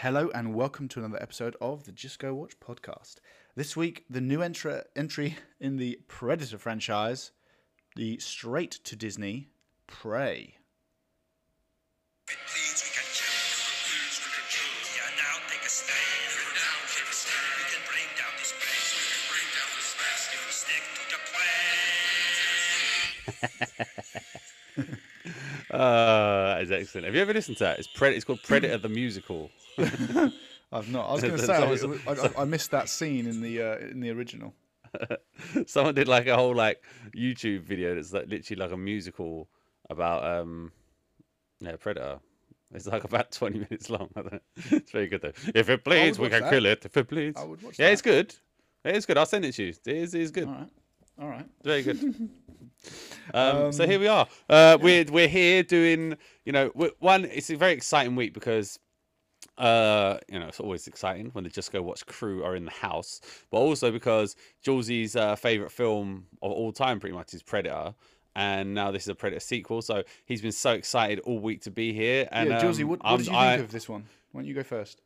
Hello and welcome to another episode of the Just Go Watch podcast. This week, the new entra- entry in the Predator franchise, the straight to Disney Prey. Please, we can chill. Please, we can chill. Yeah, now take a stand. Now take a stand. We can bring down this place. We can bring down this place if we stick to the plan. Uh, that is excellent. Have you ever listened to that? It's Pred- It's called Predator the musical. I've not. I was going to say I, I, I missed that scene in the uh, in the original. Someone did like a whole like YouTube video that's like literally like a musical about um yeah Predator. It's like about twenty minutes long. I don't know. It's very good though. If it bleeds, we can that. kill it. If it bleeds, I would watch yeah, it's good. It is good. I'll send it to you. It is, it is good. All right, all right. Very good. Um, so here we are. Uh, we're we're here doing. You know, one. It's a very exciting week because, uh, you know, it's always exciting when the Just Go Watch crew are in the house, but also because Jules's uh, favorite film of all time, pretty much, is Predator. And now this is a Predator sequel, so he's been so excited all week to be here. And yeah, Josie, um, what, what did you think I- of this one? Why don't you go first?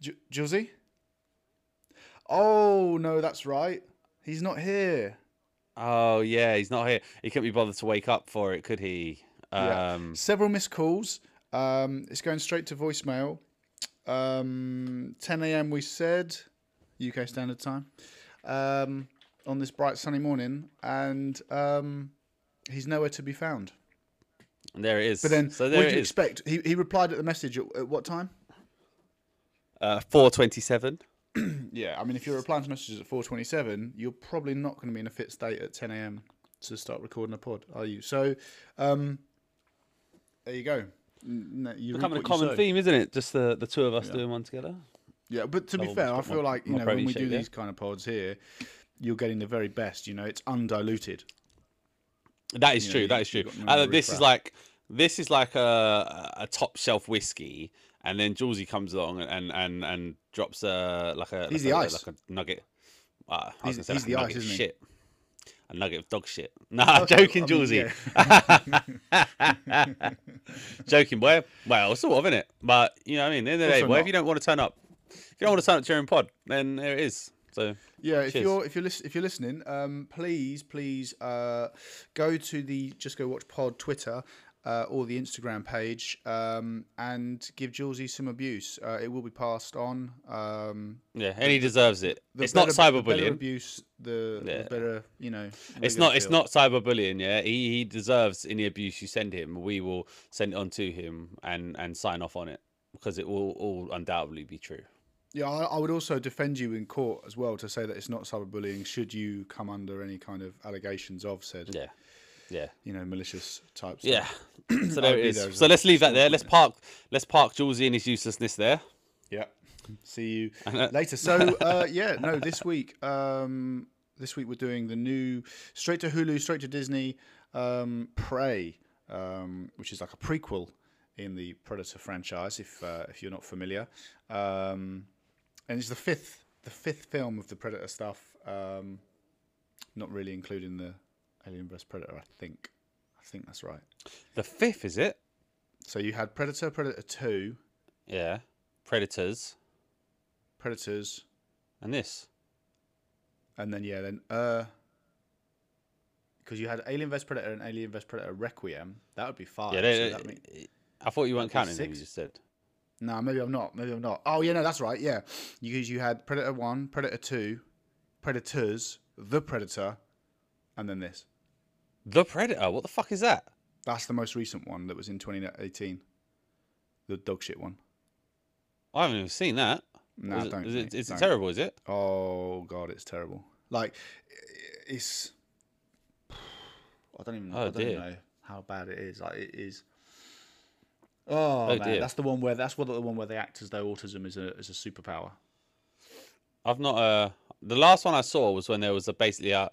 J- Josie? Oh no, that's right. He's not here. Oh yeah, he's not here. He couldn't be bothered to wake up for it, could he? Yeah. Um, Several missed calls. Um, it's going straight to voicemail. Um, 10 a.m. we said, UK Standard Time, um, on this bright sunny morning, and um, he's nowhere to be found. there it is. But then, so what did you is. expect? He, he replied at the message at, at what time? Uh, Four twenty-seven. Yeah, I mean, if you're replying to messages at 4:27, you're probably not going to be in a fit state at 10 a.m. to start recording a pod, are you? So, um, there you go. No, you becoming a common theme, isn't it? Just the, the two of us Yeah. doing one together. Yeah, but to be I'll fair, I feel my- like you know when we do these kind of pods here, you're getting the very best. You know, it's undiluted. That is You true. you- that is true. Uh, this is like this is like a a top shelf whiskey, and then Julesy comes along and and and drops a like a He's like the a, ice. like a nugget. Uh, I was He's- gonna say he's like the a ice, nugget of isn't he? shit. A nugget of dog shit. Nah, Okay, joking, Julesy. joking, boy. Well, sort of, innit? But you know what I mean. At the end of the day, boy, if you don't want to turn up, if you don't want to turn up to your own pod, then there it is. So Yeah, if Cheers. you're if you're lis- if you're listening, um, please please uh, go to the Just Go Watch Pod Twitter uh, or the Instagram page um, and give Julesy some abuse. Uh, it will be passed on. Um, yeah, and he deserves it. the It's not better- the better cyberbullying. abuse, the, the Yeah. better you know. It's not. It's feel. not cyberbullying. Yeah, he he deserves any abuse you send him. We will send it on to him and and sign off on it because it will all undoubtedly be true. Yeah, I, I would also defend you in court as well to say that it's not cyberbullying. Should you come under any kind of allegations of said, Yeah, yeah, you know, malicious types? yeah. so there it is. there So let's leave that there. Let's park. Let's park Julesy and his uselessness there. Yeah. See you uh, later. So uh, yeah, no, this week, um, this week we're doing the new straight to Hulu, straight to Disney, um, Prey, um, which is like a prequel in the Predator franchise. If uh, if you're not familiar, um, and it's the fifth the fifth film of the Predator stuff. Um, not really including the Alien vs Predator. I think. I think that's right. The fifth is it? So you had Predator, Predator Two, Yeah. Predators Predators, and this. And then yeah, then uh, because you had Alien vs Predator and Alien vs Predator Requiem, that would be five. Yeah. so They, mean- I thought you weren't counting them. You just said. no, maybe I'm not. Maybe I'm not. Oh yeah, no, that's right. Yeah, because you had Predator One, Predator Two, Predators, The Predator, and then this. The Predator. What the fuck is that? That's the most recent one that was in 2018. The dog shit one. I haven't even seen that. No, it, don't. is it, is it terrible? Is it? Oh god, it's terrible. Like, it's. I don't even. Oh, I don't dear. know how bad it is. Like it is. Oh, Oh, man, dear. that's the one where that's what the one where they act as though autism is a is a superpower. I've not. Uh, the last one I saw was when there was a, basically a,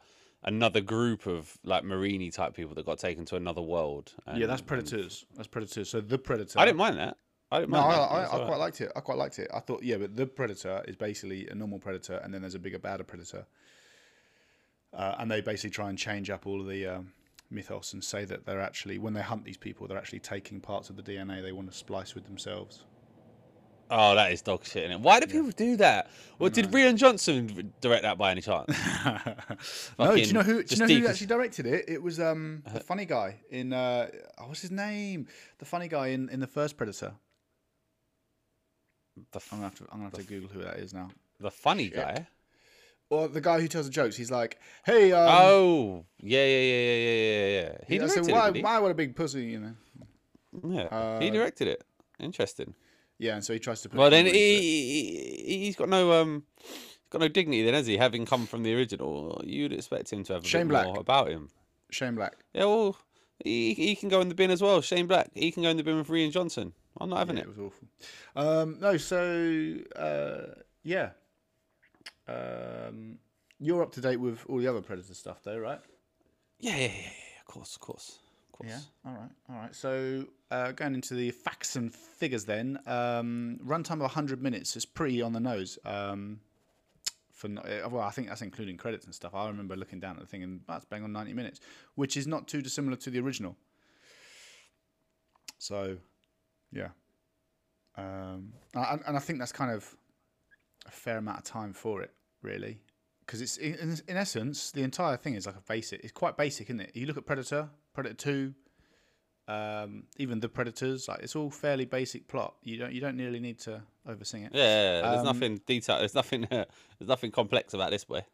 another group of like Marini type people that got taken to another world. yeah, that's and- predators. That's predators. So the predator. I didn't mind that. I didn't No, mind I, that. I, That's I quite liked it. I quite liked it. I thought, yeah, but the predator is basically a normal predator, and then there's a bigger, badder predator. Uh, and they basically try and change up all of the um, mythos and say that they're actually, when they hunt these people, they're actually taking parts of the DNA they want to splice with themselves. Oh, that is dog shit, innit? Why do people do that? Well, did Rian Johnson direct that by any chance? no, do you know who? Do you know who actually directed it? It was um Uh-huh. the funny guy in uh oh, what's his name? The funny guy in in the first Predator. The, f- I'm gonna have to I'm gonna have to Google who that is now. the funny guy. Or the guy who tells the jokes. He's like, hey, um, oh, yeah, yeah, yeah, yeah, yeah, yeah, yeah. He I directed said, why, it, did why what a big pussy, you know? he? Yeah, he Uh, directed it. Interesting. Yeah, and so he tries to put. Well, then he, he he's got no um, got no dignity then, has he? Having come from the original, you'd expect him to have a Shane bit Black. more about him. Shane Black. Yeah, well, he he can go in the bin as well. Shane Black, he can go in the bin with Rian Johnson. I'm not having Yeah, it. it was awful. Um, no, so uh, yeah, um, you're up to date with all the other Predator stuff, though, right? Yeah, yeah, yeah, yeah, of course, of course, of course. Yeah. All right. All right. So uh, going into the facts and figures, then um, runtime of 100 minutes is pretty on the nose. Um, for uh, well, I think that's including credits and stuff. I remember looking down at the thing and that's bang on 90 minutes, which is not too dissimilar to the original. So, yeah. Um, and, I think that's kind of a fair amount of time for it, really, because it's in, in, in essence the entire thing is like a basic. It's quite basic, isn't it? You look at Predator, Predator Two, um, even the Predators. Like it's all fairly basic plot. You don't you don't nearly need to oversing it. Yeah, yeah, there's Um, nothing detail. There's nothing. there's nothing complex about this boy.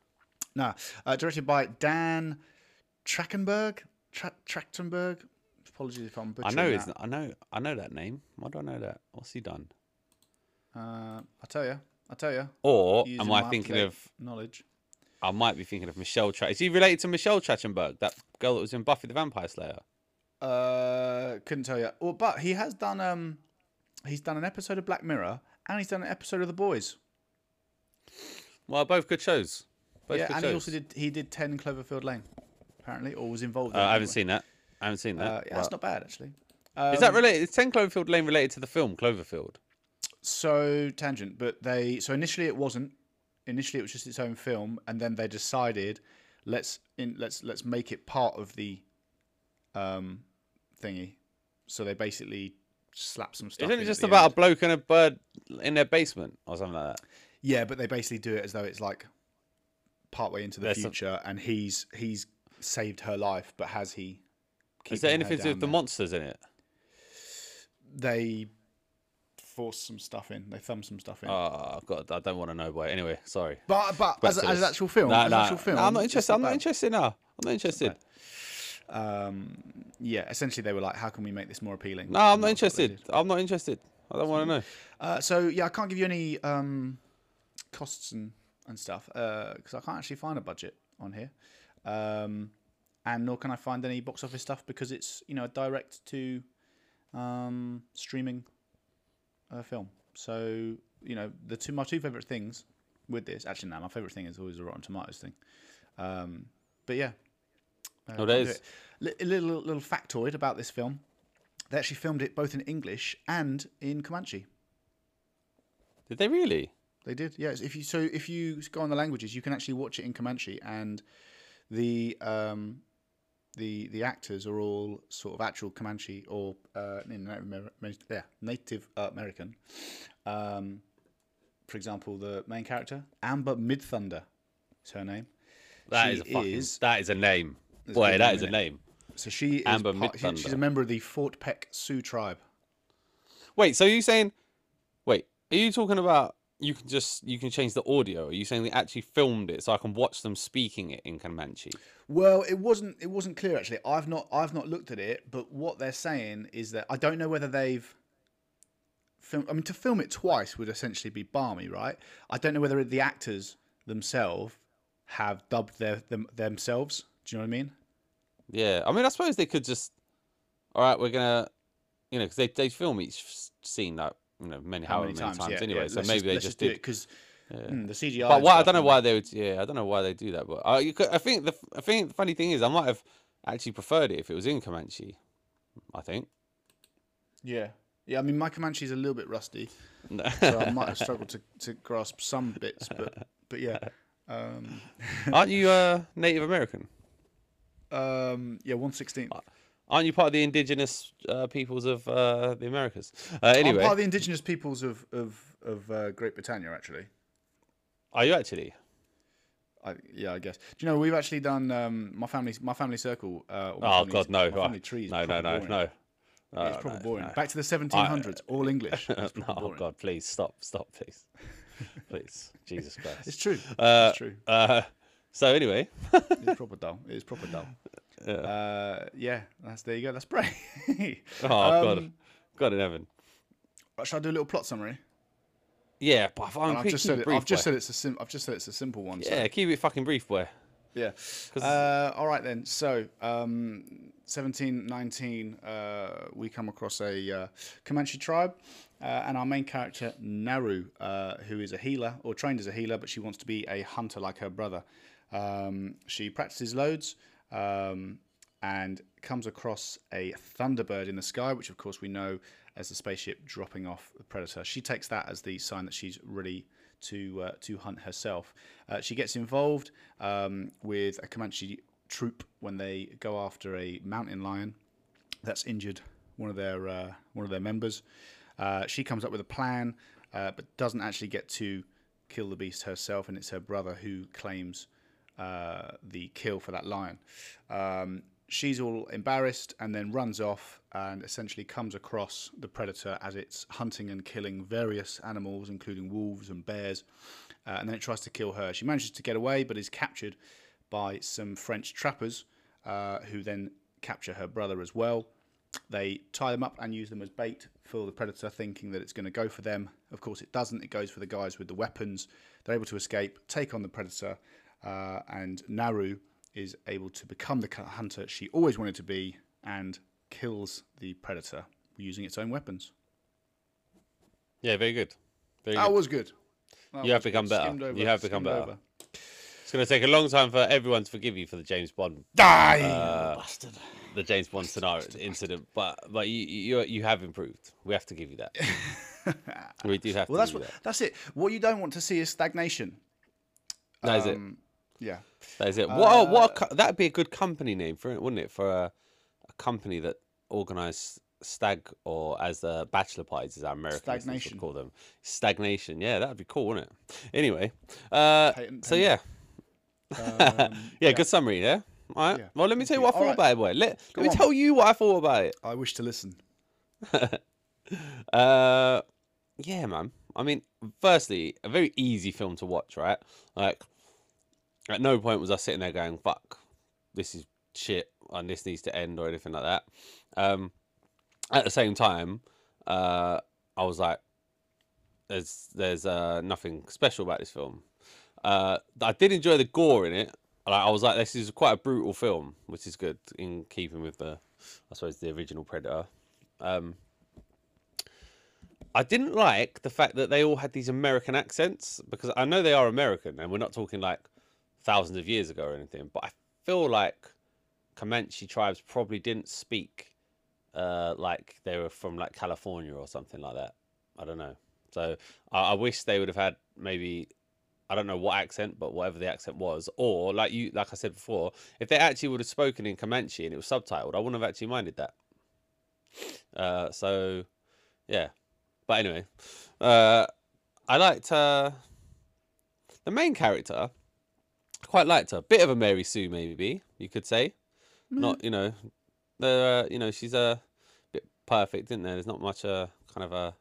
No, uh, directed by Dan Trachtenberg. Tra- Trachtenberg. Apologies if I'm I know that. I know. I know that name. Why do I know that? What's he done? Uh, I'll tell you. I'll tell you. Or am I thinking of? knowledge? I might be thinking of Michelle. Tra- Is he related to Michelle Trachtenberg, that girl that was in Buffy the Vampire Slayer? Uh, couldn't tell you. Well, but he has done um, he's done an episode of Black Mirror and he's done an episode of The Boys. Well, both good shows. Both yeah, good and shows. he also did he did Ten Cloverfield Lane, apparently, or was involved. Uh, I haven't anyway. seen that. I haven't seen that. Uh, yeah, that's not bad actually. Is that Um, related? Is Ten Cloverfield Lane related to the film Cloverfield? So tangent, but they so initially it wasn't. Initially, it was just its own film, and then they decided let's in let's let's make it part of the um thingy. So they basically slap some stuff. Isn't it just about end. a bloke and a bird in their basement or something like that? Yeah, but they basically do it as though it's like partway into the There's some- future, and he's he's saved her life, but has he? Is there anything to do with the monsters in it? They force some stuff in. They thumb some stuff in. Ah, oh God, I don't want to know. Boy, anyway, sorry. but but back as, as an actual film, Nah, as nah, actual film, I'm not interested. I'm not bad. interested now. I'm not interested. Um, yeah, essentially they were like, how can we make this more appealing? No, I'm not that's what they interested. I'm not interested. I don't want to know. Uh, so yeah, I can't give you any um, costs and and stuff because I can't actually find a budget on here, um, and nor can I find any box office stuff because it's you know a direct to um, streaming uh, film. So you know the two my two favorite things with this. Actually, now my favorite thing is always the Rotten Tomatoes thing. Um, but yeah, there can't do is. it. Li- a little little factoid about this film. They actually filmed it both in English and in Comanche. Did they really? They did, yes. If you so if you go on the languages, you can actually watch it in Comanche, and the um, the the actors are all sort of actual Comanche or uh, Native, yeah, Native American. Um, for example, the main character Amber Midthunder is her name. That is a fucking. is- that is a name. There's Boy, that is a name. So she is Amber part, she- she's a member of the Fort Peck Sioux tribe. Wait, so you saying? Wait, are you talking about? You can just you can change the audio. Are you saying they actually filmed it so I can watch them speaking it in Comanche? Well, it wasn't it wasn't clear actually. I've not I've not looked at it, but what they're saying is that I don't know whether they've film I mean to film it twice would essentially be balmy, right? I don't know whether the actors themselves have dubbed their them, themselves. Do you know what I mean? Yeah, I mean, I suppose they could just. All right, we're gonna, you know, because they they film each scene like you know many How however many times, Yeah, anyway. yeah, so let's maybe they let's just did. it because the CGI. But why, I don't know why they would. Yeah, I don't know why they do that. But uh, you could, I think the I think the funny thing is I might have actually preferred it if it was in Comanche. I think. Yeah, yeah. I mean, my Comanche is a little bit rusty, so I might have struggled to, to grasp some bits, but but yeah. Um, Aren't you uh, Native American? Um, yeah, one sixteenth. Aren't you part of the indigenous uh, peoples of uh, the Americas? Uh, I'm part of the indigenous peoples of of of uh, Great Britannia. Actually, are you actually? I, yeah, I guess. Do you know we've actually done um, my family my family circle? Uh, Oh family- God, no! My family tree is no, no, no, boring. no. No, It's proper no, boring. no. Back to the 1700s, all English. Oh boring. God, please stop, stop, please, please, Jesus Christ. It's true. Uh, it's true. So anyway, It's proper dull. It's proper dull. Yeah. Uh, yeah, that's there you go. That's Bray. oh God, Um, God in heaven. Shall I do a little plot summary? Yeah, but I'm And I've just said it brief, I've just said it's a sim- I've just said it's a simple one. so- Yeah, keep it fucking brief, boy. Yeah. Uh, all right then. So, um, 1719, uh, we come across a uh, Comanche tribe, uh, and our main character Naru, uh, who is a healer or trained as a healer, but she wants to be a hunter like her brother. Um, she practices loads. Um, and comes across a thunderbird in the sky, which of course we know as the spaceship dropping off the predator. She takes that as the sign that she's ready to uh, to hunt herself. Uh, she gets involved um, with a Comanche troop when they go after a mountain lion that's injured one of their uh, one of their members. Uh, she comes up with a plan, uh, but doesn't actually get to kill the beast herself, and it's her brother who claims uh, the kill for that lion. Um, she's all embarrassed and then runs off and essentially comes across the predator as it's hunting and killing various animals, including wolves and bears. Uh, and then it tries to kill her. She manages to get away, but is captured by some French trappers uh, who then capture her brother as well. They tie them up and use them as bait for the predator, thinking that it's going to go for them. Of course, it doesn't. It goes for the guys with the weapons. They're able to escape, take on the predator, uh, and Naru is able to become the hunter she always wanted to be and kills the predator using its own weapons. Yeah, very good. Very That good. was good. That You have was good. become better. Over, You have become better. over. It's going to take a long time for everyone to forgive you for the James Bond, Die, Uh, bastard. the James Bond scenario incident, but but you you you have improved. We have to give you that. we do have Well, to that's give what. you that. That's it. What you don't want to see is stagnation. That is it. Yeah. That is it. What a- what a Uh, that'd be a good company name for it, wouldn't it? For a, a company that organised stag or as the bachelor parties, as our American listeners would Stagnation. call them, stagnation. Yeah, that'd be cool, wouldn't it? Anyway, uh, Patent so yeah, Um, yeah, good summary. Yeah. All right. Yeah, Well, let me tell you what I thought Alright. about it, boy. Let, Go let me on. tell you what I thought about it. I wish to listen. Uh, yeah, man. I mean, firstly, a very easy film to watch, right? Like, at no point was I sitting there going, "Fuck, this is shit," and this needs to end or anything like that. Um, at the same time, uh, I was like, "There's, there's uh, nothing special about this film." Uh, I did enjoy the gore in it. I was like, "This is quite a brutal film," which is good in keeping with the, I suppose, the original Predator. Um, I didn't like the fact that they all had these American accents because I know they are American and we're not talking like thousands of years ago or anything, but I feel like Comanche tribes probably didn't speak uh, like they were from like California or something like that. I don't know. So I, I wish they would have had maybe I don't know what accent, but whatever the accent was, or like you, like I said before, if they actually would have spoken in Comanche and it was subtitled, I wouldn't have actually minded that. Uh, so yeah, but anyway, uh, I liked uh, the main character. Quite liked her. Bit of a Mary Sue, maybe you could say. Not you know, the uh, you know she's a bit perfect, isn't there? There's not much uh, kind of a.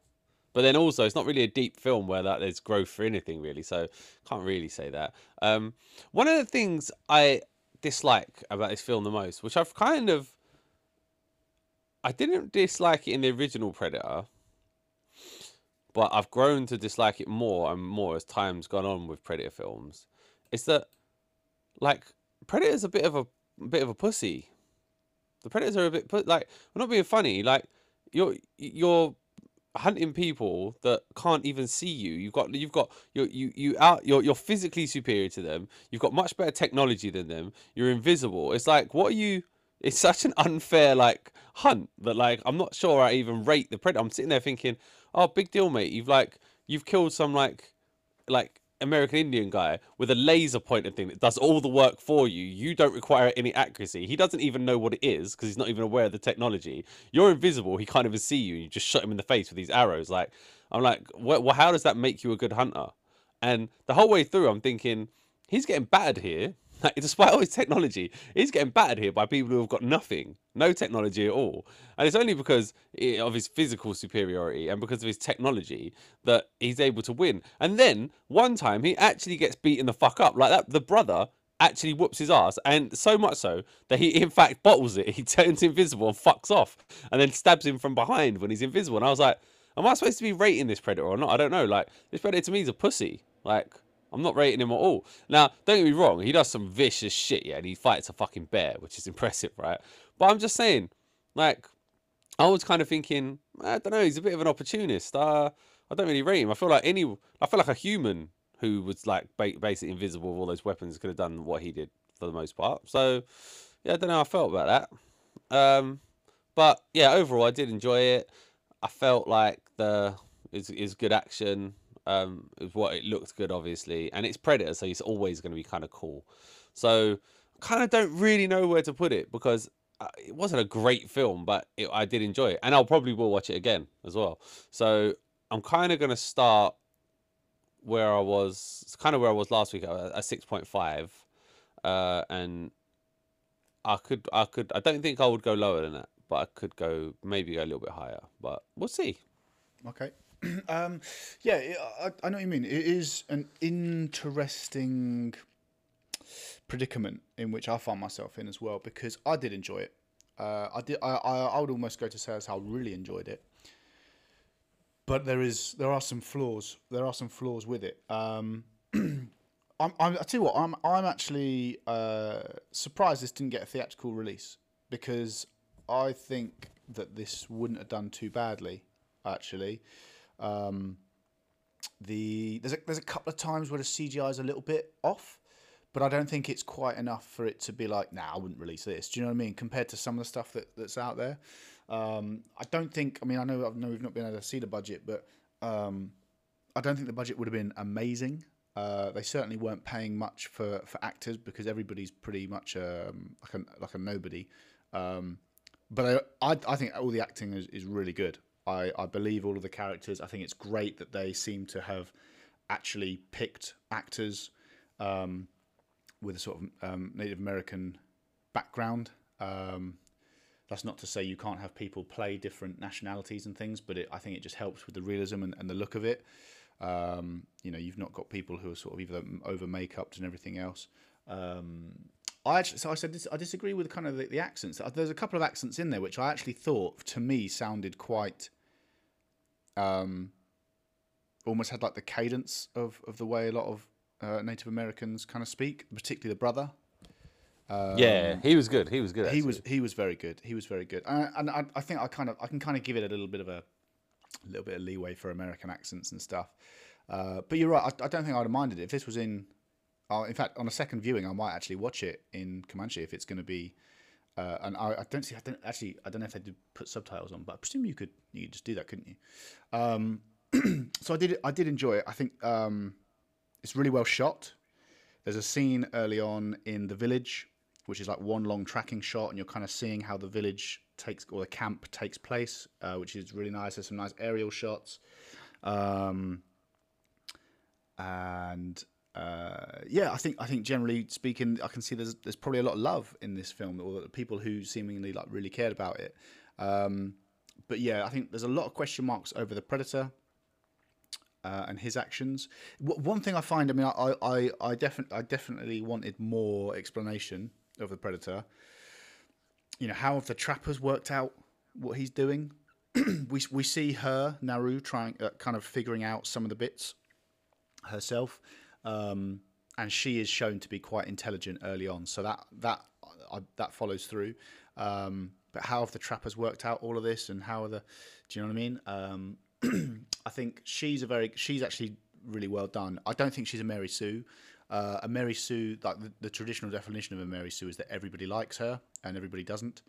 But then also, it's not really a deep film where like, there's growth for anything really, so can't really say that. Um, one of the things I dislike about this film the most, which I've kind of, I didn't dislike it in the original Predator, but I've grown to dislike it more and more as time's gone on with Predator films. It's that, like, Predator's a bit of a, bit of a pussy. The Predators are a bit pu- like we're not being funny. Like you're you're hunting people that can't even see you. You've got you've got you you you out you're you're physically superior to them. You've got much better technology than them. You're invisible. It's like what are you? It's such an unfair like hunt that like I'm not sure I even rate the predator. I'm sitting there thinking, oh, big deal, mate. You've like you've killed some like like American Indian guy with a laser pointer thing that does all the work for you. You don't require any accuracy. He doesn't even know what it is because he's not even aware of the technology. You're invisible. He can't even see you. You just shot him in the face with these arrows. Like I'm like, well, how does that make you a good hunter? And the whole way through, I'm thinking he's getting battered here. Like, despite all his technology, he's getting battered here by people who have got nothing, no technology at all. And it's only because eh, of his physical superiority and because of his technology that he's able to win. And then one time he actually gets beaten the fuck up like that. The brother actually whoops his ass, and so much so that he in fact bottles it. He turns invisible and fucks off, and then stabs him from behind when he's invisible. And I was like, am I supposed to be rating this predator or not? I don't know. Like this predator to me is a pussy. Like I'm not rating him at all. Now, don't get me wrong, he does some vicious shit, yeah, and he fights a fucking bear, which is impressive, right? But I'm just saying, like, I was kind of thinking, I don't know, he's a bit of an opportunist. Uh, I don't really rate him. I feel like any, I feel like a human who was like basically invisible with all those weapons could have done what he did for the most part. So, yeah, I don't know how I felt about that. Um, but yeah, overall, I did enjoy it. I felt like the is is good action. Um, is what it looked good, obviously, and it's Predator, so it's always going to be kind of cool. So, kind of don't really know where to put it because uh, it wasn't a great film, but it, I did enjoy it, and I'll probably will watch it again as well. So, I'm kind of going to start where I was, kind of where I was last week, a six point five, uh, and I could, I could, I don't think I would go lower than that, but I could go maybe go a little bit higher, but we'll see. Okay. um, yeah, I, I know what you mean. It is an interesting predicament in which I find myself in as well because I did enjoy it. Uh, I did. I, I, I would almost go to say as how I really enjoyed it. But there is there are some flaws. There are some flaws with it. Um, I'm, I'm, I tell you what, I'm I'm actually uh, surprised this didn't get a theatrical release because I think that this wouldn't have done too badly. Actually, um, the there's a, there's a couple of times where the CGI is a little bit off, but I don't think it's quite enough for it to be like, nah, I wouldn't release this. Do you know what I mean? Compared to some of the stuff that, that's out there, um, I don't think. I mean, I know I know we've not been able to see the budget, but um, I don't think the budget would have been amazing. Uh, they certainly weren't paying much for, for actors because everybody's pretty much um, like a like a nobody. Um, but I, I I think all the acting is, is really good. I, I believe all of the characters. I think it's great that they seem to have actually picked actors um, with a sort of um, Native American background. Um, that's not to say you can't have people play different nationalities and things, but it, I think it just helps with the realism and, and the look of it. Um, you know, you've not got people who are sort of either over makeup and everything else. Um, I actually, so I said this, I disagree with kind of the, the accents. Uh, There's a couple of accents in there which I actually thought, to me, sounded quite, um, almost had like the cadence of, of the way a lot of uh, Native Americans kind of speak, particularly the brother. yeah, he was good. He was good. Um, He actually. was he was very good. He was very good, uh, and I, I think I kind of I can kind of give it a little bit of a, little bit of leeway for American accents and stuff. Uh, but you're right. I, I don't think I'd have minded it if this was in. Uh, in fact, on a second viewing, I might actually watch it in Comanche if it's going to be. Uh, and I, I don't see. I don't actually. I don't know if they did put subtitles on, but I presume you could. You could just do that, couldn't you? Um, so I did. I did enjoy it. I think um, it's really well shot. There's a scene early on in the village, which is like one long tracking shot, and you're kind of seeing how the village takes or the camp takes place, uh, which is really nice. There's some nice aerial shots, um, and uh, yeah, I think I think generally speaking, I can see there's there's probably a lot of love in this film, or people who seemingly like really cared about it. Um, but yeah, I think there's a lot of question marks over the Predator uh, and his actions. W- one thing I find, I mean, I I I, definitely I definitely wanted more explanation of the Predator. You know, how have the trappers worked out what he's doing? we we see her Naru trying, uh, kind of figuring out some of the bits herself, um, and she is shown to be quite intelligent early on. So that that I, that follows through. Um, but how have the trappers worked out all of this, and how are the? Do you know what I mean? Um, I think she's a very she's actually really well done. I don't think she's a Mary Sue. Uh, a Mary Sue, like the, the traditional definition of a Mary Sue is that everybody likes her and everybody doesn't.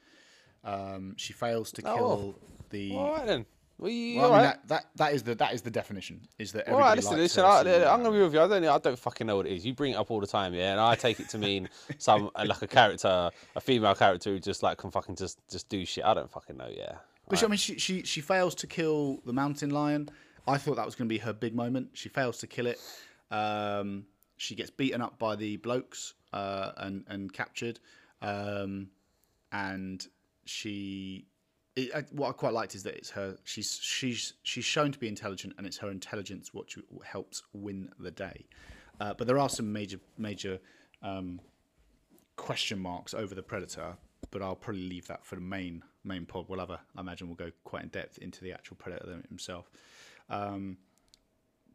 Um, she fails to kill Oh. the All right then. Well, you, Well, I mean, right. that, that that is the that is the definition. Is that All right, listen, listen. I, I'm gonna be with you. I don't, I don't fucking know what it is. You bring it up all the time, yeah, and I take it to mean some uh, like a character, a female character who just like can fucking just just do shit. I don't fucking know, yeah. But she, I mean, she, she she fails to kill the mountain lion. I thought that was going to be her big moment. She fails to kill it. Um, she gets beaten up by the blokes uh, and and captured. Um, and she, it, I, what I quite liked is that it's her. She's she's she's shown to be intelligent, and it's her intelligence what helps win the day. Uh, but there are some major major um, question marks over the predator, but I'll probably leave that for the main main pod. We'll have a, I imagine we'll go quite in depth into the actual predator himself. Um,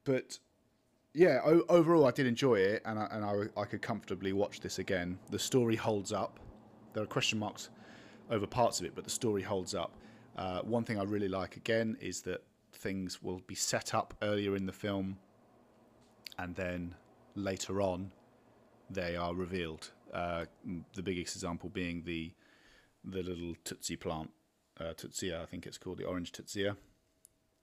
but yeah, o- overall I did enjoy it, and I, and I, I could comfortably watch this again. The story holds up. There are question marks over parts of it, but the story holds up. Uh, one thing I really like again is that things will be set up earlier in the film, and then later on they are revealed. Uh, the biggest example being the the little Tootsie plant, uh, Tootsia, I think it's called, the orange Tootsia,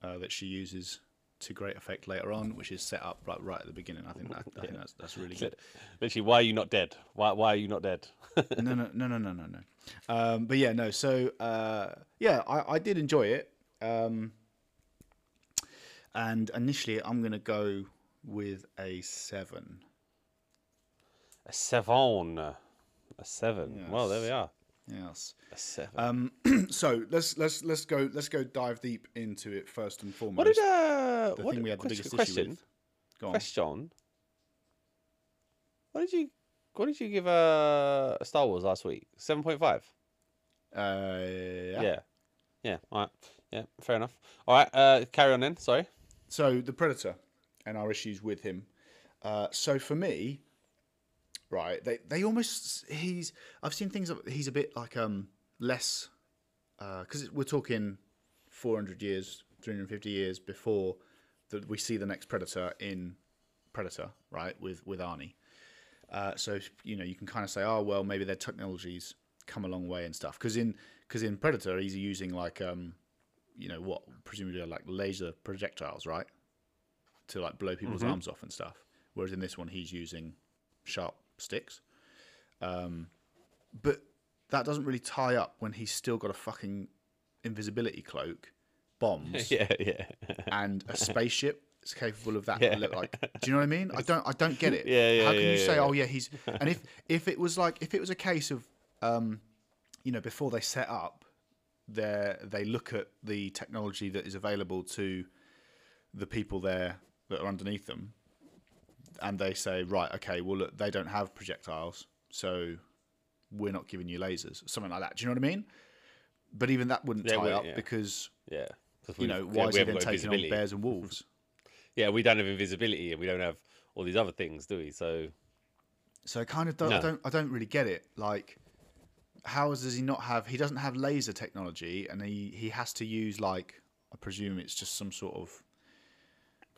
uh, that she uses to great effect later on, which is set up like right at the beginning. I think that I think that's that's really good. Literally, why are you not dead? Why why are you not dead? no, no, no, no, no, no, no. Um, but yeah, no. So uh, yeah, I, I did enjoy it. Um, and initially, I'm gonna go with a seven. a seven, a seven. Well, there we are. Yes. A seven. Um, so let's let's let's go let's go dive deep into it first and foremost. what did uh? the what thing we had the question, biggest question, issue with? Go on. Question. What did you what did you give uh Star Wars last week? Seven point five. Uh, yeah. Yeah. yeah. All right. Yeah. Fair enough. All right. Uh, carry on then. Sorry. So the Predator and our issues with him. Uh, so for me, right, they they almost he's I've seen things he's a bit like um less because we're talking 400 years, 350 years before that we see the next Predator in Predator, right, with with Arnie. Uh, so you know you can kind of say, oh well, maybe their technologies come a long way and stuff. Because in because in Predator, he's using like um, you know what, presumably like laser projectiles, right, to like blow people's arms off and stuff. Whereas in this one, he's using sharp sticks. Um, but that doesn't really tie up when he's still got a fucking invisibility cloak, bombs, yeah. Yeah. and a spaceship is capable of that. Yeah. Look like, do you know what I mean? I don't, I don't get it. Yeah, yeah, How can yeah, you say, yeah. oh yeah, he's? And if if it was like, if it was a case of, um, you know, before they set up, they they look at the technology that is available to the people there that are underneath them, and they say, right, okay, well, look, they don't have projectiles, so we're not giving you lasers, something like that. Do you know what I mean? But even that wouldn't Yeah, tie up yeah. because Yeah. you know why we is he haven't then taking on bears and wolves? Yeah, we don't have invisibility and we don't have all these other things, do we? So So I kind of don't, I don't I don't really get it. Like, how does he not have? He doesn't have laser technology, and he he has to use like I presume it's just some sort of.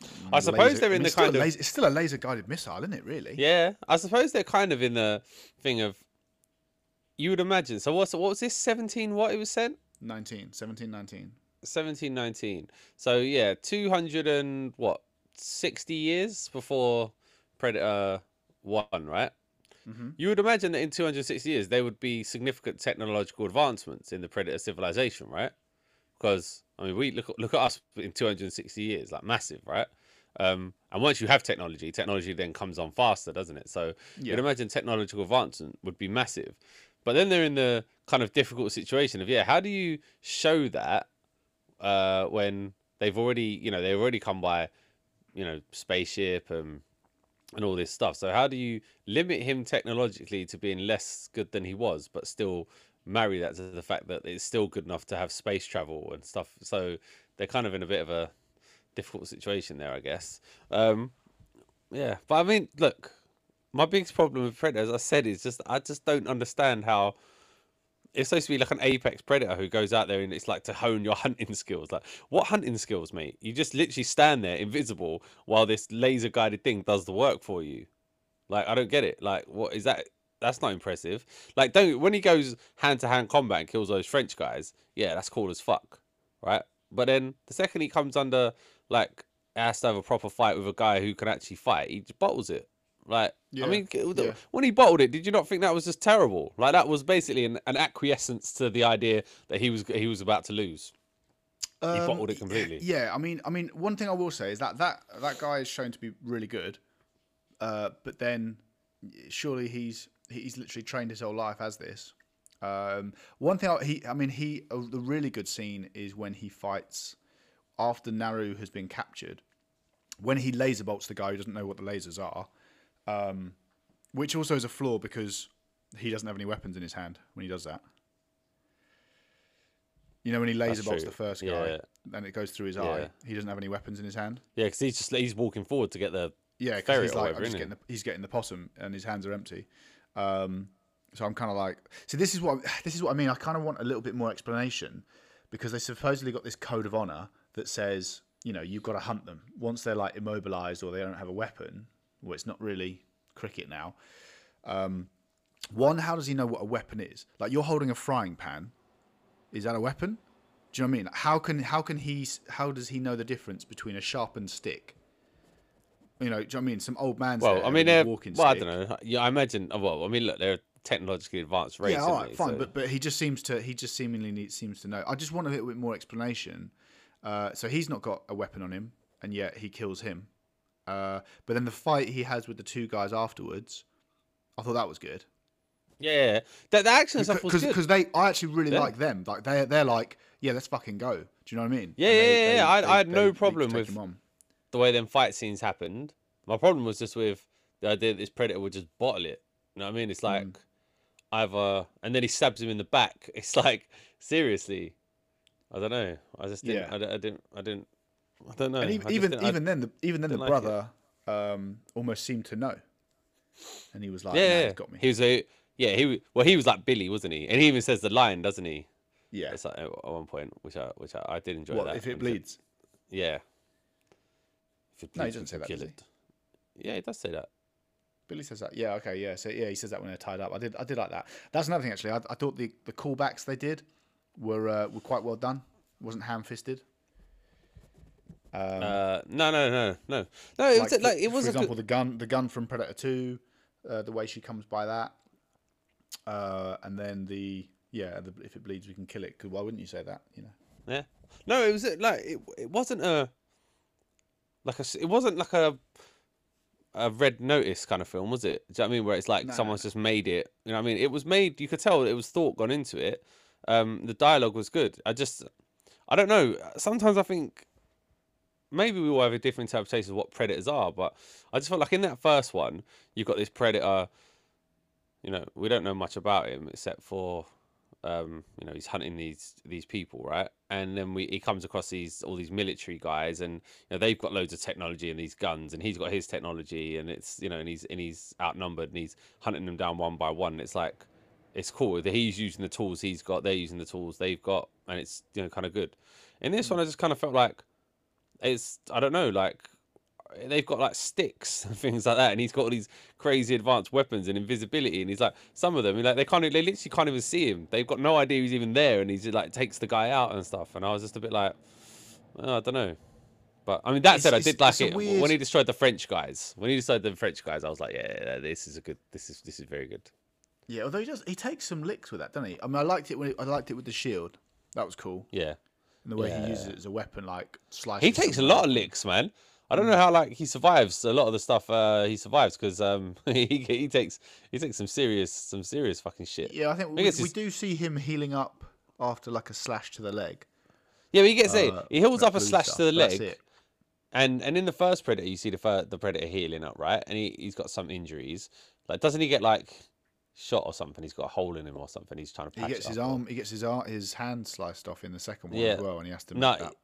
Mm, I suppose laser- they're I in mean, the it's still kind a of laser, it's still a laser guided missile, isn't it? Really? Yeah, I suppose they're kind of in the thing of you would imagine. So what's what was this? Seventeen? What it was sent? 19, 17, 19. Seventeen, nineteen. So yeah, two hundred and what? Sixty years before Predator One, right? You would imagine that in 260 years there would be significant technological advancements in the Predator civilization, right? Because I mean, we look look at us in 260 years, like massive, right? Um, and once you have technology, technology then comes on faster, doesn't it? So Yeah. you'd imagine technological advancement would be massive. But then they're in the kind of difficult situation of yeah, how do you show that uh, when they've already, you know, they've already come by, you know, spaceship and and all this stuff. So how do you limit him technologically to being less good than he was, but still marry that to the fact that it's still good enough to have space travel and stuff? So they're kind of in a bit of a difficult situation there, I guess. Um, yeah, but I mean, look, my biggest problem with Predator, as I said, is just I just don't understand how it's supposed to be like an apex predator who goes out there and it's like to hone your hunting skills. Like, what hunting skills, mate? You just literally stand there invisible while this laser guided thing does the work for you. Like, I don't get it. Like, what is that? That's not impressive. Like, don't when he goes hand to hand combat and kills those French guys, yeah, that's cool as fuck, right? But then the second he comes under like has to have a proper fight with a guy who can actually fight, he bottles it. Like Yeah, I mean, yeah. when he bottled it, did you not think that was just terrible? Like that was basically an, an acquiescence to the idea that he was he was about to lose. He bottled it completely. Yeah, I mean, I mean, one thing I will say is that that that guy is shown to be really good, uh, but then surely he's he's literally trained his whole life as this. Um, one thing I, he, I mean, he uh, the really good scene is when he fights after Naru has been captured, when he laser bolts the guy who doesn't know what the lasers are, um, which also is a flaw because he doesn't have any weapons in his hand when he does that. You know when he laser bolts the first guy Yeah. and it goes through his Yeah. eye, he doesn't have any weapons in his hand. Yeah, because he's just he's walking forward to get the Yeah, because he's like, whatever, I'm just getting the, he's getting the possum and his hands are empty. Um, so I'm kind of like, so this is what this is what I mean. I kind of want a little bit more explanation because they supposedly got this code of honor that says, you know, you've got to hunt them once they're like immobilized or they don't have a weapon. Well, it's not really cricket now. Um, one, how does he know what a weapon is? Like you're holding a frying pan. Is that a weapon? Do you know what I mean? How can how can he how does he know the difference between a sharpened stick? You know, do you know what I mean? Some old man's well. I mean, they're walking well. I don't know. Yeah, I imagine. oh, Well, I mean, look, they're technologically advanced race. Yeah, all right, they? fine, So- but but he just seems to he just seemingly needs, seems to know. I just want a little bit more explanation. Uh, so he's not got a weapon on him, and yet he kills him. Uh, but then the fight he has with the two guys afterwards, I thought that was good yeah, yeah, yeah. The, the action stuff was good. because they I actually really Yeah. like them. Like they they're like yeah, let's fucking go. Do you know what I mean? Yeah, And yeah, they- yeah, they- I- they- I had no problem with- the way them fight scenes happened. My problem was just with the idea that this predator would just bottle it. You know what I mean? It's like Mm. either, and then he stabs him in the back. It's like seriously, I don't know. I just didn't. Yeah. I, I didn't. I didn't. I don't know. And even even, even then, the, even then, the like brother um, almost seemed to know, and he was like, yeah, "Nah, yeah, got me." He was a yeah. He well, he was like Billy, wasn't he? And he even says the line, doesn't he? yeah. It's like at one point, which I which I, I did enjoy What that. if it he said- bleeds? Yeah. If it No, he bleeds, doesn't say that, does he? Yeah, he does say that. Billy says that. Yeah, okay, yeah. So yeah, he says that when they're tied up. I did, I did like that. That's another thing actually. I, I thought the, the callbacks they did were uh, were quite well done. wasn't ham fisted. Um, Uh, no, no, no, no, no. It was like it was for a good- example the gun, the gun from Predator Two, uh, the way she comes by that, uh, and then the yeah, the, if it bleeds, we can kill it. 'Cause why wouldn't you say that? You know. Yeah. No, it was like it. It wasn't a like a. It wasn't like a a red notice kind of film, was it? Do you know what I mean? Where it's like no, someone's just made it. You know what I mean? It was made. You could tell it was thought gone into it. Um, the dialogue was good. I just, I don't know. Sometimes I think maybe we all have a different interpretation of what predators are, but I just felt like in that first one, you've got this predator. You know, we don't know much about him except for um, you know, he's hunting these these people, right? And then we he comes across these all these military guys, and you know they've got loads of technology and these guns, and he's got his technology, and it's you know, and he's and he's outnumbered, and he's hunting them down one by one. It's like it's cool that he's using the tools he's got, they're using the tools they've got, and it's you know kind of good. In this one, I just kind of felt like it's I don't know, like they've got like sticks and things like that, and he's got all these crazy advanced weapons and invisibility, and he's like some of them, like they can't, they literally can't even see him. They've got no idea he's even there, and he's just, like takes the guy out and stuff. And I was just a bit like, oh, I don't know. But I mean, that It's- said, I did like it weird- when he destroyed the French guys. When he destroyed the French guys, I was like, yeah, yeah, this is a good, this is this is very good. Yeah, although he does, he takes some licks with that, doesn't he? I mean, I liked it when I liked it with the shield. That was cool, Yeah, and the way Yeah. he uses it as a weapon, like slice. he takes a lot of licks, man. I don't know how like he survives a lot of the stuff. Uh, he survives because um he he takes he takes some serious some serious fucking shit. Yeah, I think we, we do see him healing up after like a slash to the leg. Yeah, but he gets it. uh, He heals up a slash stuff, to the leg, it. and and in the first predator, you see the fir- the predator healing up, right? And he he's got some injuries. Like, doesn't he get like shot or something? He's got a hole in him or something. He's trying to He gets his up or- arm. He gets his arm, his hand sliced off in the second one Yeah. as well, and he has to. Make No, that.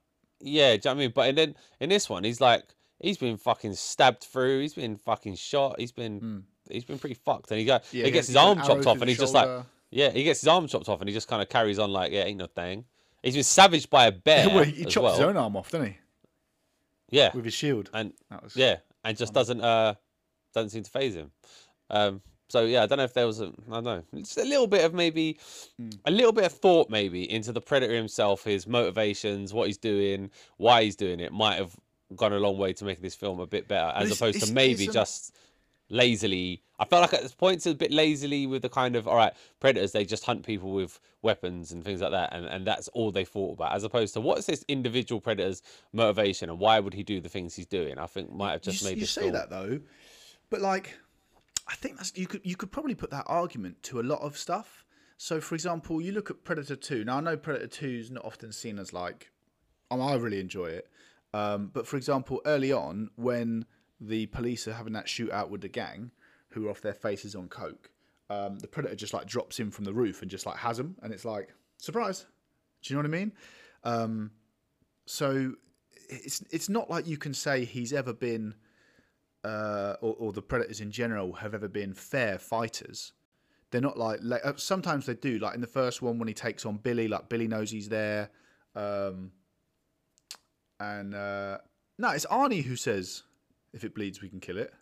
yeah, do you know what I mean? But and then in this one, he's like he's been fucking stabbed through. He's been fucking shot. He's been he's been pretty fucked. And he got Hmm. Yeah, he gets gets- his arm chopped off, and he's just like yeah, he gets his arm chopped off, and he just kind of carries on like yeah, ain't no thing. He's been savaged by a bear well, he chopped well. his own arm off, didn't he? Yeah, With his shield. and That was yeah, and just doesn't uh doesn't seem to phase him. Um, so yeah, I don't know if there was a I don't know, just a little bit of maybe Hmm. a little bit of thought maybe into the predator himself, his motivations, what he's doing, why he's doing it, might have gone a long way to making this film a bit better, as it's- opposed it's- to maybe it's just lazily. I felt like at points a bit lazily with the kind of all right, predators they just hunt people with weapons and things like that, and, and that's all they thought about, as opposed to what's this individual predator's motivation and why would he do the things he's doing? I think might have just you, made you this say film. that though, but like, I think that's you could you could probably put that argument to a lot of stuff. So, for example, you look at Predator Two. Now, I know Predator Two is not often seen as like, um, I really enjoy it. Um, but for example, early on when the police are having that shootout with the gang, who are off their faces on coke, um, the Predator just like drops in from the roof and just like has them, and it's like surprise. Do you know what I mean? Um, so it's it's not like you can say he's ever been uh, or, or the predators in general have ever been fair fighters. They're not like, like uh, sometimes they do. Like in the first one when he takes on Billy, like Billy knows he's there, um, and uh, no, it's Arnie who says, "If it bleeds, we can kill it."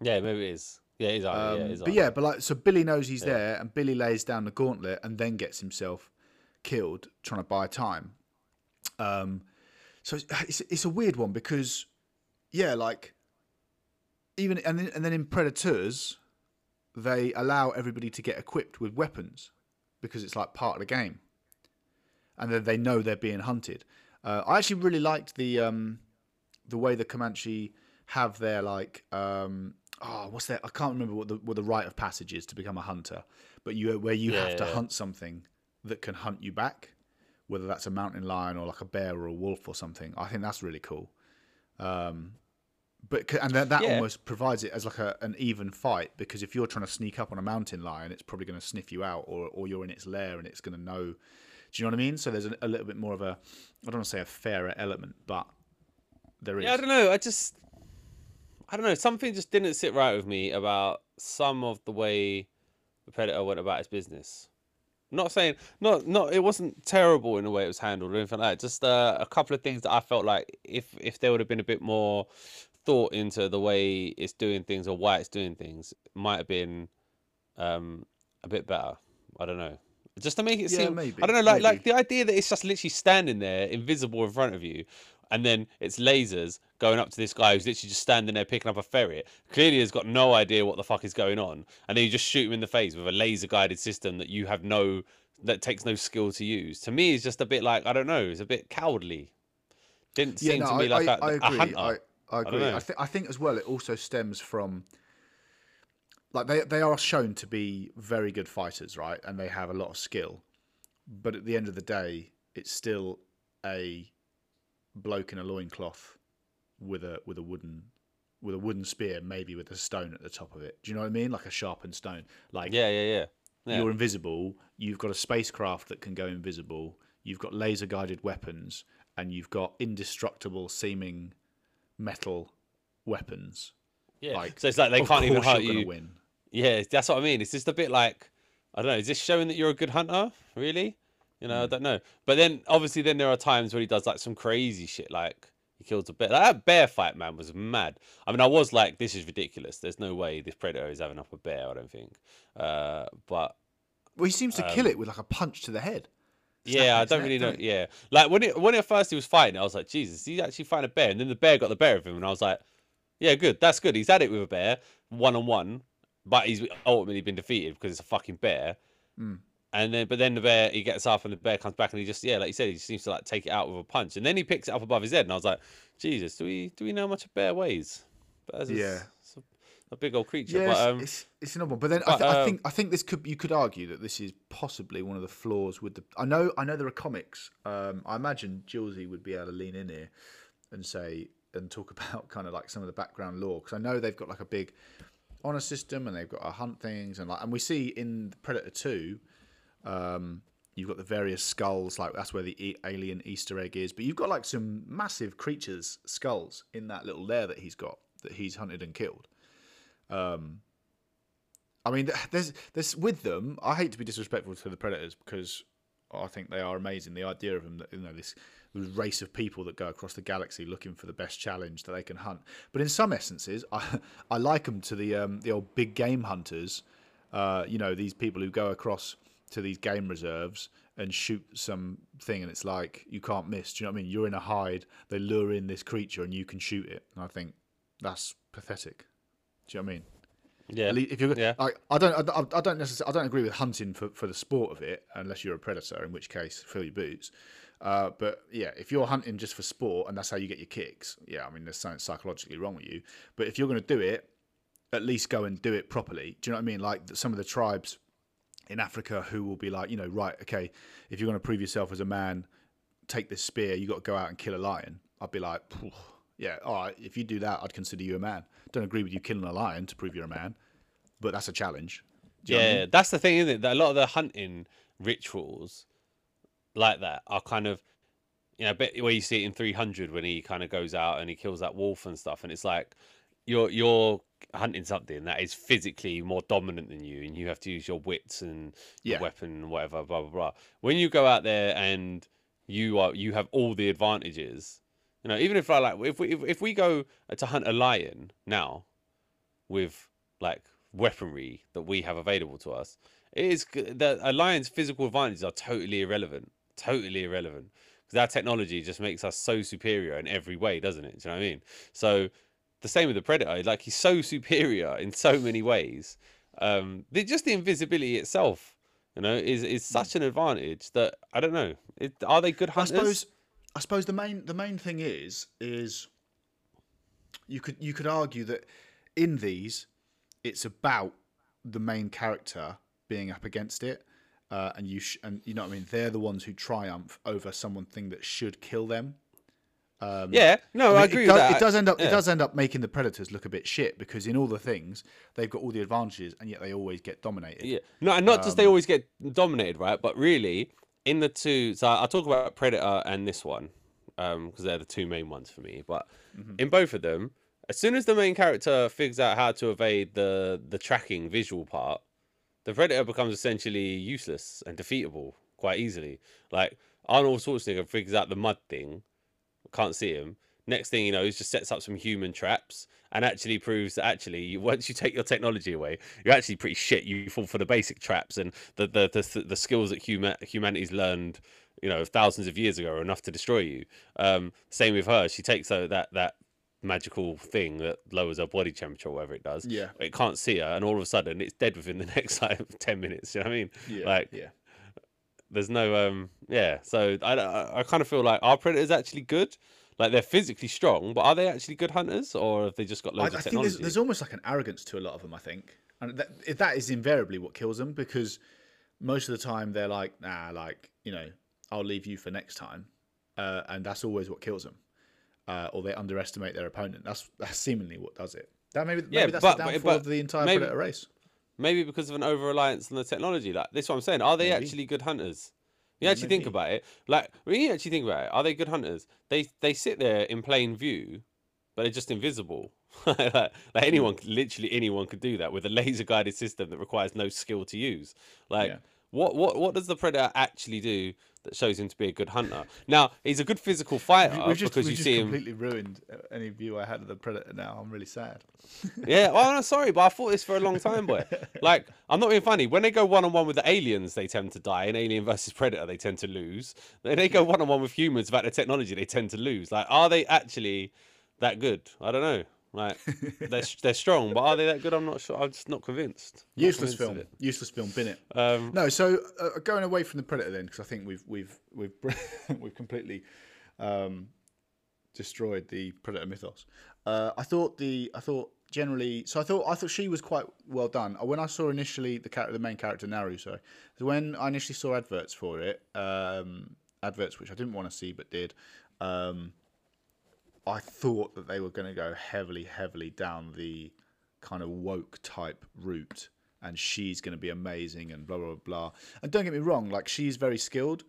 Yeah, maybe it is. Yeah, it is. Arnie, Um, yeah, it is but yeah, but like so Billy knows he's there, and Billy lays down the gauntlet and then gets himself killed trying to buy time. Um, so it's, it's it's a weird one because yeah, like even and then, and then in Predators, they allow everybody to get equipped with weapons because it's like part of the game, and then they know they're being hunted. Uh, I actually really liked the um, the way the Comanche have their like um, oh what's that? I can't remember what the what the rite of passage is to become a hunter, but you where you Yeah, have to yeah. hunt something that can hunt you back, whether that's a mountain lion or like a bear or a wolf or something. I think that's really cool. Um, but and that, that Yeah. almost provides it as like a, an even fight because if you're trying to sneak up on a mountain lion, it's probably going to sniff you out, or or you're in its lair and it's going to know. Do you know what I mean? So there's a, a little bit more of a I don't want to say a fairer element, but there is. Yeah, I don't know. I just, I don't know. Something just didn't sit right with me about some of the way the predator went about his business. Not saying, not, not. It wasn't terrible in the way it was handled or anything like that. Just uh, a couple of things that I felt like if if there would have been a bit more thought into the way it's doing things or why it's doing things, might have been um, a bit better. I don't know. Just to make it Yeah, seem, maybe, I don't know, like like the idea that it's just literally standing there, invisible in front of you, and then it's lasers going up to this guy who's literally just standing there picking up a ferret. Clearly, has got no idea what the fuck is going on, and then you just shoot him in the face with a laser guided system that you have no, that takes no skill to use. To me, it's just a bit like I don't know, it's a bit cowardly. Didn't yeah, seem no, to me I, like I, a, I a agree. hunter. I, I agree. I, know. thi- I think as well it also stems from like they they are shown to be very good fighters, right? And they have a lot of skill. But at the end of the day, it's still a bloke in a loincloth with a with a wooden with a wooden spear, maybe with a stone at the top of it. Do you know what I mean? Like a sharpened stone. Like yeah, yeah, yeah. yeah. you're invisible. You've got a spacecraft that can go invisible. You've got laser guided weapons, and you've got indestructible seeming metal weapons. yeah. like, so it's like they can't even hurt you're. Win. Yeah, that's what I mean. It's just a bit like I don't know. Is this showing that you're a good hunter? Really? You know, I don't know. But then obviously, then there are times where he does like some crazy shit, like he kills a bear. Like, that bear fight, man, was mad. I mean, I was like, this is ridiculous. There's no way this predator is having up a bear. I don't think. Uh, but Well, he seems to Um, kill it with like a punch to the head. Yeah, I don't really know. Yeah, like when it when at first he was fighting, I was like, Jesus, he's actually fighting a bear, and then the bear got the bear of him, and I was like, Yeah, good, that's good. He's had it with a bear, one on one, but he's ultimately been defeated because it's a fucking bear. Mm. And then, but then the bear he gets up, and the bear comes back, and he just yeah, like you said, he just seems to like take it out with a punch, and then he picks it up above his head, and I was like, Jesus, do we do we know how much a bear weighs? But as Yeah. A, big old creature. Yeah, but, it's, um, it's it's an odd one. But then I, but, th- I um, think I think this could you could argue that this is possibly one of the flaws with the. I know I know there are comics. Um, I imagine Julesy would be able to lean in here and say and talk about kind of like some of the background lore because I know they've got like a big honor system and they've got to hunt things and like and we see in Predator Two. Um, you've got the various skulls, like that's where the e- alien Easter egg is. But you've got like some massive creatures' skulls in that little lair that he's got that he's hunted and killed. Um, I mean, there's there's with them. I hate to be disrespectful to the Predators because I think they are amazing. The idea of them, you know, this race of people that go across the galaxy looking for the best challenge that they can hunt. But in some essences, I I like them to the um, the old big game hunters. Uh, you know, these people who go across to these game reserves and shoot something, and it's like you can't miss. Do you know what I mean? You're in a hide, they lure in this creature, and you can shoot it. And I think that's pathetic. Do you know what I mean? Yeah. If you're, Yeah. like, I don't, I, I don't necessarily, I don't agree with hunting for, for the sport of it, unless you're a predator, in which case fill your boots. Uh, but yeah, if you're hunting just for sport and that's how you get your kicks, yeah, I mean, there's something psychologically wrong with you. But if you're going to do it, at least go and do it properly. Do you know what I mean? Like some of the tribes in Africa who will be like, you know, right, okay, if you're going to prove yourself as a man, take this spear. You got to go out and kill a lion. I'd be like, "Phew, yeah, all right. If you do that, I'd consider you a man. Don't agree with you killing a lion to prove you're a man, but that's a challenge. Do you know what I Yeah, mean? that's the thing, isn't it? That a lot of the hunting rituals like that are kind of, you know, bit where you see it in 300 when he kind of goes out and he kills that wolf and stuff, and it's like you're you're hunting something that is physically more dominant than you, and you have to use your wits and your Yeah. weapon and whatever, blah blah blah. When you go out there and you are you have all the advantages, you know, even if I like if we if, if we go to hunt a lion now, with like weaponry that we have available to us, it is the a lion's physical advantages are totally irrelevant, totally irrelevant because our technology just makes us so superior in every way, doesn't it? Do you know what I mean? So the same with the predator, like he's so superior in so many ways. Um, just the invisibility itself, you know, is is such an advantage that I don't know. It, are they good I hunters? suppose I suppose the main the main thing is is you could you could argue that in these it's about the main character being up against it uh, and you sh- and you know what I mean they're the ones who triumph over someone thing that should kill them yeah, no, I, mean, agree it, with does, that. it does end up yeah. it does end up making the predators look a bit shit because in all the things they've got all the advantages and yet they always get dominated Yeah, no, and not Um, just they always get dominated, right? But really, in the two, so I- I'll talk about Predator and this one because they're the two main ones for me. But Mm-hmm. in both of them, as soon as the main character figures out how to evade the the tracking visual part, the Predator becomes essentially useless and defeatable quite easily. Like Arnold Schwarzenegger figures out the mud thing, can't see him. Next thing you know, he just sets up some human traps and actually proves that actually, you, once you take your technology away, you're actually pretty shit. You fall for the basic traps and the the the, the skills that human, humanity's learned, you know, thousands of years ago are enough to destroy you. Um, same with her. She takes uh, that that magical thing that lowers her body temperature or whatever it does. Yeah. It can't see her, and all of a sudden it's dead within the next like ten minutes. You know what I mean? yeah Like yeah there's no um yeah so i i, I kind of feel like our predator is actually good like they're physically strong but are they actually good hunters or have they just got loads I of think technology there's, there's almost like an arrogance to a lot of them. I think, and that, that is invariably what kills them because most of the time they're like, nah, like you know, I'll leave you for next time, uh, and that's always what kills them, uh, or they underestimate their opponent. That's that's seemingly what does it. That maybe, maybe Yeah, that's but- the downfall but of the entire maybe- predator race. maybe because of an over reliance on the technology like this is what i'm saying are they Maybe. actually good hunters you actually think about it. Like when you actually think about it are they good hunters? They they sit there in plain view but they're just invisible. Like, like hmm. anyone literally anyone could do that with a laser guided system that requires no skill to use. Like Yeah. What what what does the predator actually do that shows him to be a good hunter now he's a good physical fighter We've just, because we've you just see him completely ruined uh, any view I had of the predator. Now I'm really sad. Yeah, well, I'm sorry, but I thought this for a long time, boy. Like, I'm not being funny. When they go one on one with the aliens, they tend to die. In Alien versus Predator, they tend to lose. When they go one on one with humans about the technology, they tend to lose. Like, are they actually that good? I don't know. Like, they're they're strong, but are they that good? I'm not sure. I'm just not convinced. Not Useless convinced film. Useless film. Bin it. Um, No, so uh, going away from the predator then, because I think we've we've we've we've completely um, destroyed the predator mythos. Uh, I thought the I thought generally, so I thought I thought she was quite well done. When I saw initially the character, the main character Naru, sorry, so when I initially saw adverts for it, um, adverts which I didn't want to see but did. Um, I thought that they were going to go heavily, heavily down the kind of woke type route, and she's going to be amazing and blah blah blah. And don't get me wrong, like she's very skilled,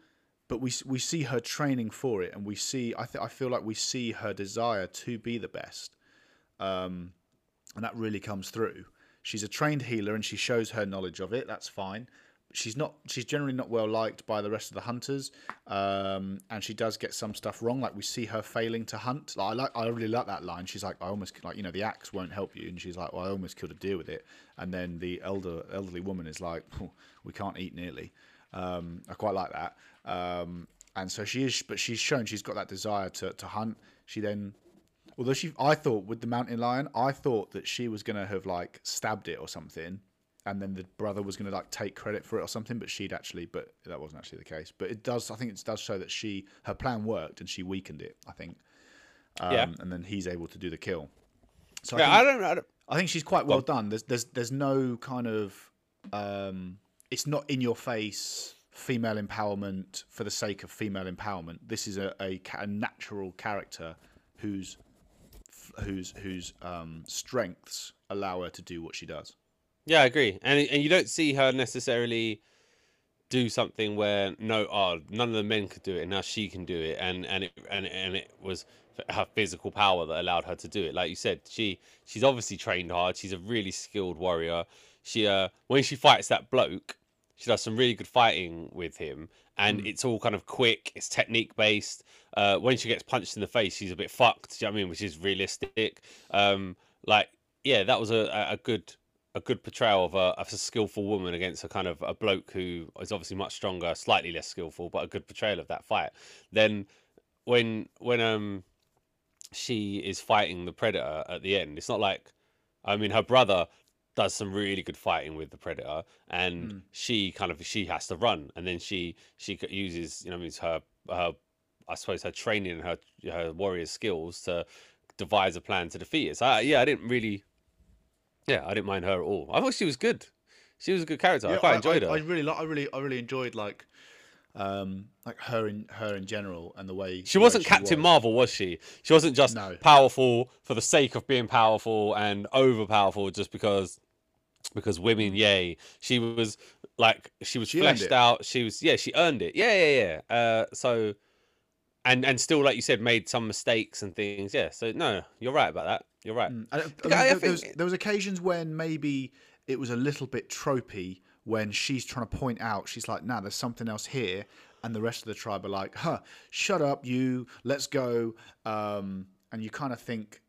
but we we see her training for it, and we see I th- I feel like we see her desire to be the best, um, and that really comes through. She's a trained healer, and she shows her knowledge of it. That's fine. She's not she's generally not well liked by the rest of the hunters, um, and she does get some stuff wrong. Like we see her failing to hunt. Like, I like I really like that line. She's like, I almost like you know the axe won't help you, and she's like, well, I almost killed a deer with it. And then the elder elderly woman is like, "Phew, we can't eat nearly. Um, I quite like that. Um, and so she is, but she's shown she's got that desire to to hunt. She then although she i thought with the mountain lion i thought that she was going to have like stabbed it or something and then the brother was going to like take credit for it or something but she'd actually but that wasn't actually the case but it does i think it does show that she her plan worked and she weakened it i think um, Yeah. and then he's able to do the kill so Yeah, I, I don't. I don't I think she's quite well done there's there's there's no kind of um it's not in your face female empowerment for the sake of female empowerment this is a, a, a natural character whose whose whose um, strengths allow her to do what she does. Yeah, I agree. And and you don't see her necessarily do something where no, oh, none of the men could do it, and now she can do it, and and it and and it was her physical power that allowed her to do it. Like you said, she she's obviously trained hard. She's a really skilled warrior. She uh when she fights that bloke, she does some really good fighting with him, and it's all kind of quick. It's technique based. Uh, when she gets punched in the face, she's a bit fucked. Do you know what I mean? Which is realistic. Um, like yeah, that was a- a good a good portrayal of a, of a skillful woman against a kind of a bloke who is obviously much stronger, slightly less skillful, but a good portrayal of that fight. Then when when um she is fighting the predator at the end, it's not like I mean her brother does some really good fighting with the predator and she kind of she has to run and then she she uses you know means her her I suppose her training and her her warrior skills to devise a plan to defeat it. So I, yeah, I didn't really yeah, I didn't mind her at all. I thought she was good. She was a good character. I quite enjoyed her. I really, like, I really, I really enjoyed like, um, like her in her in general and the way She the wasn't Captain was. Marvel, was she? She wasn't just No. powerful for the sake of being powerful and overpowerful just because because women, yay. She was like she was She fleshed out. She was yeah, she earned it. Yeah, yeah, yeah. Uh, so and and still like you said, made some mistakes and things. Yeah. So no, you're right about that. You're right. And, I- I mean, Look, I- I there, there was, there was occasions when maybe it was a little bit tropey when she's trying to point out. She's like, "Nah, there's something else here," and the rest of the tribe are like, "Huh, shut up, you. Let's go." Um, and you kind of think,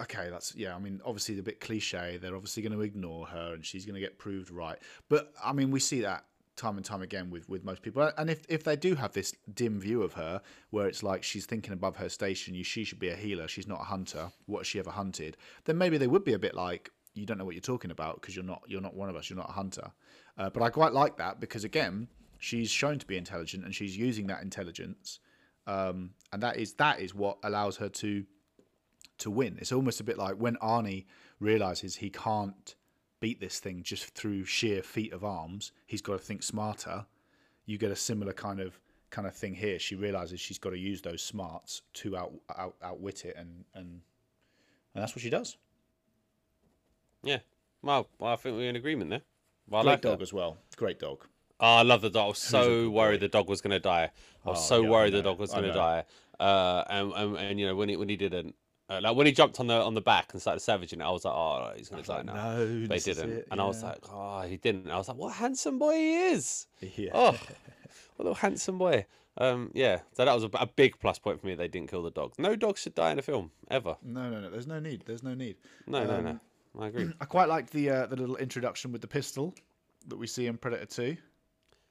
okay, that's yeah. I mean, obviously a bit cliche. They're obviously going to ignore her, and she's going to get proved right. But I mean, we see that time and time again with with most people. And if if they do have this dim view of her, where it's like she's thinking above her station, you she should be a healer. She's not a hunter. What she ever hunted? Then maybe they would be a bit like. You don't know what you're talking about because you're not you're not one of us. You're not a hunter. Uh, but I quite like that because again, she's shown to be intelligent and she's using that intelligence, um, and that is that is what allows her to to win. It's almost a bit like when Arnie realizes he can't beat this thing just through sheer feat of arms. He's got to think smarter. You get a similar kind of kind of thing here. She realizes she's got to use those smarts to out, out outwit it, and and and that's what she does. Yeah. Well, I think we're in agreement there. Well, I Great like dog that. as well. Great dog. Oh, I love the dog. I was so worried the dog was going to die. I was Oh, so yeah, worried the dog was going to die. Uh, and, and and you know when he when he didn't, uh, like when he jumped on the on the back and started savaging it, I was like, oh, he's to die like, now. no, They didn't, it, and I was like, oh, he didn't. I was like, what a handsome boy he is. Yeah. Oh, what a little handsome boy. Um, yeah. So that was a, a big plus point for me. They didn't kill the dogs. No dogs should die in a film ever. No, no, no. There's no need. There's no need. No, no, Um, no. I agree. I quite like the uh, the little introduction with the pistol that we see in Predator Two.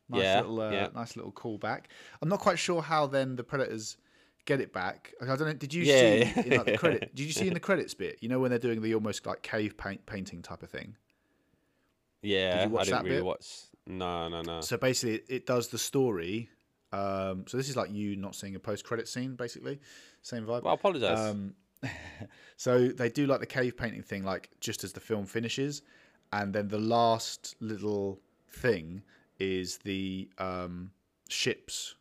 Nice Yeah, little, uh, yeah. nice little callback. I'm not quite sure how then the Predators get it back. Like, I don't know. Did you Yeah, see in like the credit? Did you see in the credits bit? You know when they're doing the almost like cave paint painting type of thing. Yeah, I watch didn't that really bit? watch. No, no, no. So basically, it, does the story. Um, so this is like you not seeing a post credit scene, basically. Same vibe. Well, I apologise. Um, so they do like the cave painting thing, like just as the film finishes, and then the last little thing is the um, ships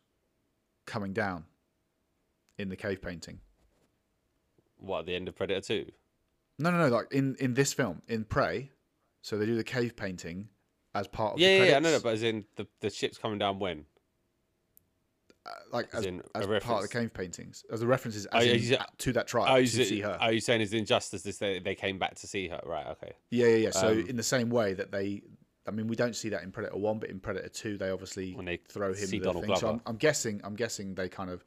coming down in the cave painting. what at the end of Predator Two? No, no, no. Like in in this film, in Prey, so they do the cave painting as part of Yeah, the yeah, credits, yeah, I know that, but as in the the ship's coming down when? like as as, as part of the cave paintings, as the references Oh, as yeah, in, you to that tribe Are to you, see her. are you saying it's injustice this they, they came back to see her? Right, okay. Yeah, yeah, yeah. So Um, in the same way that they, I mean, we don't see that in Predator One, but in Predator Two, they obviously When they throw him see the Donald thing. So Glover. I'm, I'm guessing, I'm guessing they kind of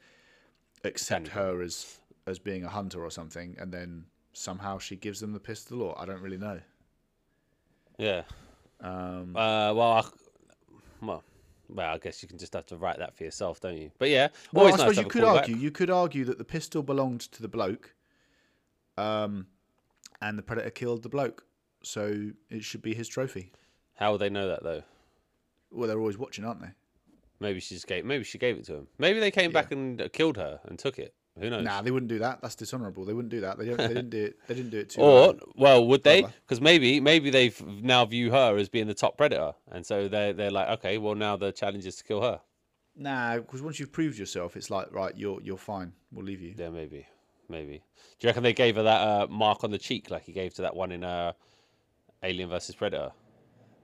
accept her as as being a hunter or something, and then somehow she gives them the pistol, or I don't really know. Yeah. Um, Uh, well, I, well, well, I guess you can just have to write that for yourself, don't you? But yeah, well, I nice suppose you could argue, you could argue that the pistol belonged to the bloke, um, and the predator killed the bloke, so it should be his trophy. How would they know that though? Well, they're always watching, aren't they? Maybe she just gave. Maybe she gave it to him. Maybe they came back and uh, killed her and took it. Who knows? Nah, they wouldn't do that. That's dishonourable. They wouldn't do that. They don't. They didn't do it. They didn't do it too. Or uh, well, would they? Because maybe maybe they now view her as being the top predator, and so they they're like, okay, well now the challenge is to kill her. Nah, because once you've proved yourself, it's like right, you're you're fine. We'll leave you. Yeah, maybe, maybe. Do you reckon they gave her that uh, mark on the cheek like he gave to that one in uh, Alien versus Predator?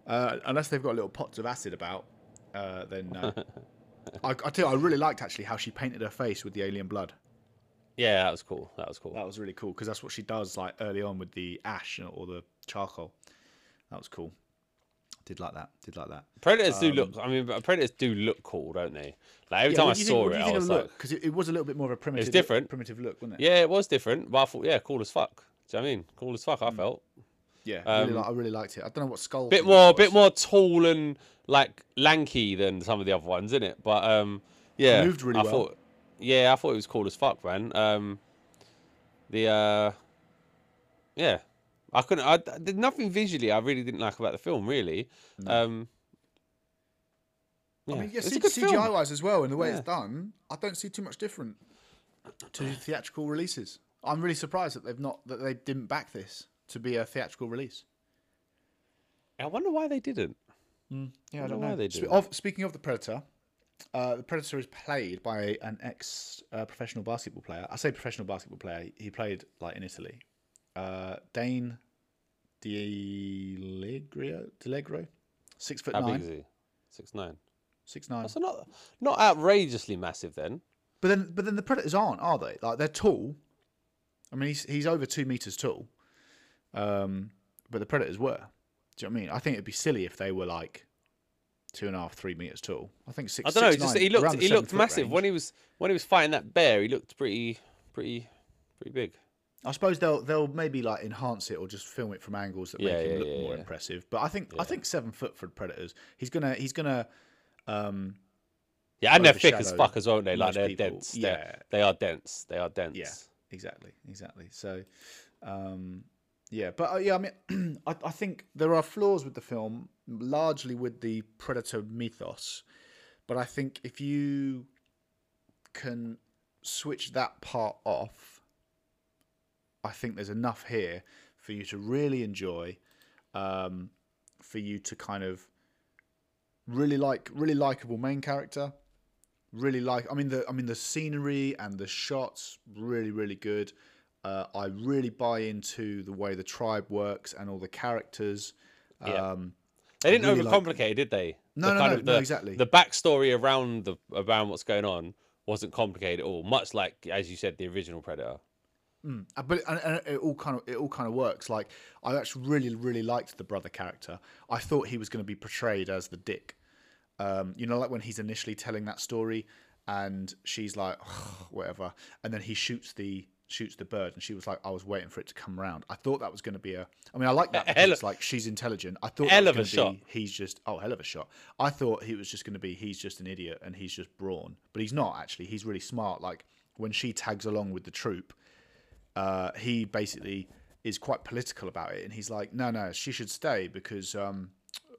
Uh, unless they've got little pots of acid about, uh, then no. I, I tell you, I really liked actually how she painted her face with the alien blood. Yeah, that was cool. That was cool. That was really cool because that's what she does like early on with the ash or the charcoal. That was cool. Did like that. Did like that. Predators do look. I mean, predators do look cool, don't they? Like every Yeah, time I what do you think- saw it, I was like. Because it, it was a little bit more of a primitive, It's different. primitive look, wasn't it? yeah, it was different, but I thought, yeah, cool as fuck. Do you know what I mean? Cool as Hmm. fuck. I felt Yeah, I really Um, li- I really liked it. I don't know what skull. bit more, it bit more tall and like lanky than some of the other ones, isn't it? But um, yeah, Moved really I well. Thought, yeah, I thought it was cool as fuck, man. Um, the uh, yeah, I couldn't. I, there's nothing visually I really didn't like about the film, really. Um, I mean, yeah, it's C- a good CGI film. wise as well, and the way Yeah. it's done, I don't see too much different to theatrical releases. I'm really surprised that they've not that they didn't back this to be a theatrical release. I wonder why they didn't. Yeah, I Wonder don't why know. they Spe- do of, speaking of the Predator, uh, the Predator is played by an ex uh, professional basketball player. I say professional basketball player. He played like in Italy. Uh, Dane DiLiegro, DiLiegro, six foot How big is he? Six nine. six nine. That's not not outrageously massive then. But then, but then the predators aren't, are they? Like they're tall. I mean, he's he's over two meters tall. Um, but the predators were. Do you know what I mean? I think it'd be silly if they were like two and a half, three meters tall. I think six. I don't know. six, Just nine, he looked he looked massive range. when he was when he was fighting that bear. He looked pretty pretty pretty big. I suppose they'll they'll maybe like enhance it or just film it from angles that Yeah, make him yeah, look yeah, more yeah. impressive. But I think I think seven foot for predators. He's gonna he's gonna. Um, Yeah, and they're thick as fuck as well, aren't they? Like they're people. dense. Yeah. They're, they are dense. They are dense. Yeah, exactly, exactly. So, um, yeah, but uh, yeah, I mean, I, I think there are flaws with the film, largely with the predator mythos. But I think if you can switch that part off, I think there's enough here for you to really enjoy, um, for you to kind of really like really likable main character really like i mean the i mean the scenery and the shots really really good uh, i really buy into the way the tribe works and all the characters Yeah. um They didn't really like- overcomplicate it, did they? No, The no, kind no, of no, the, exactly. The backstory around the around what's going on wasn't complicated at all. Much like, as you said, the original Predator. Uh, but and, and it all kind of it all kind of works like i actually really really liked the brother character i thought he was going to be portrayed as the dick um you know like when he's initially telling that story and she's like whatever and then he shoots the shoots the bird and she was like i was waiting for it to come around i thought that was going to be a i mean i like that Hell- it's like she's intelligent. I thought hell of a shot. be, he's just oh hell of a shot. I thought he was just going to be he's just an idiot and he's just brawn. But he's not actually. He's really smart. Like when she tags along with the troop uh, he basically is quite political about it, and he's like, "No, no, she should stay because, um,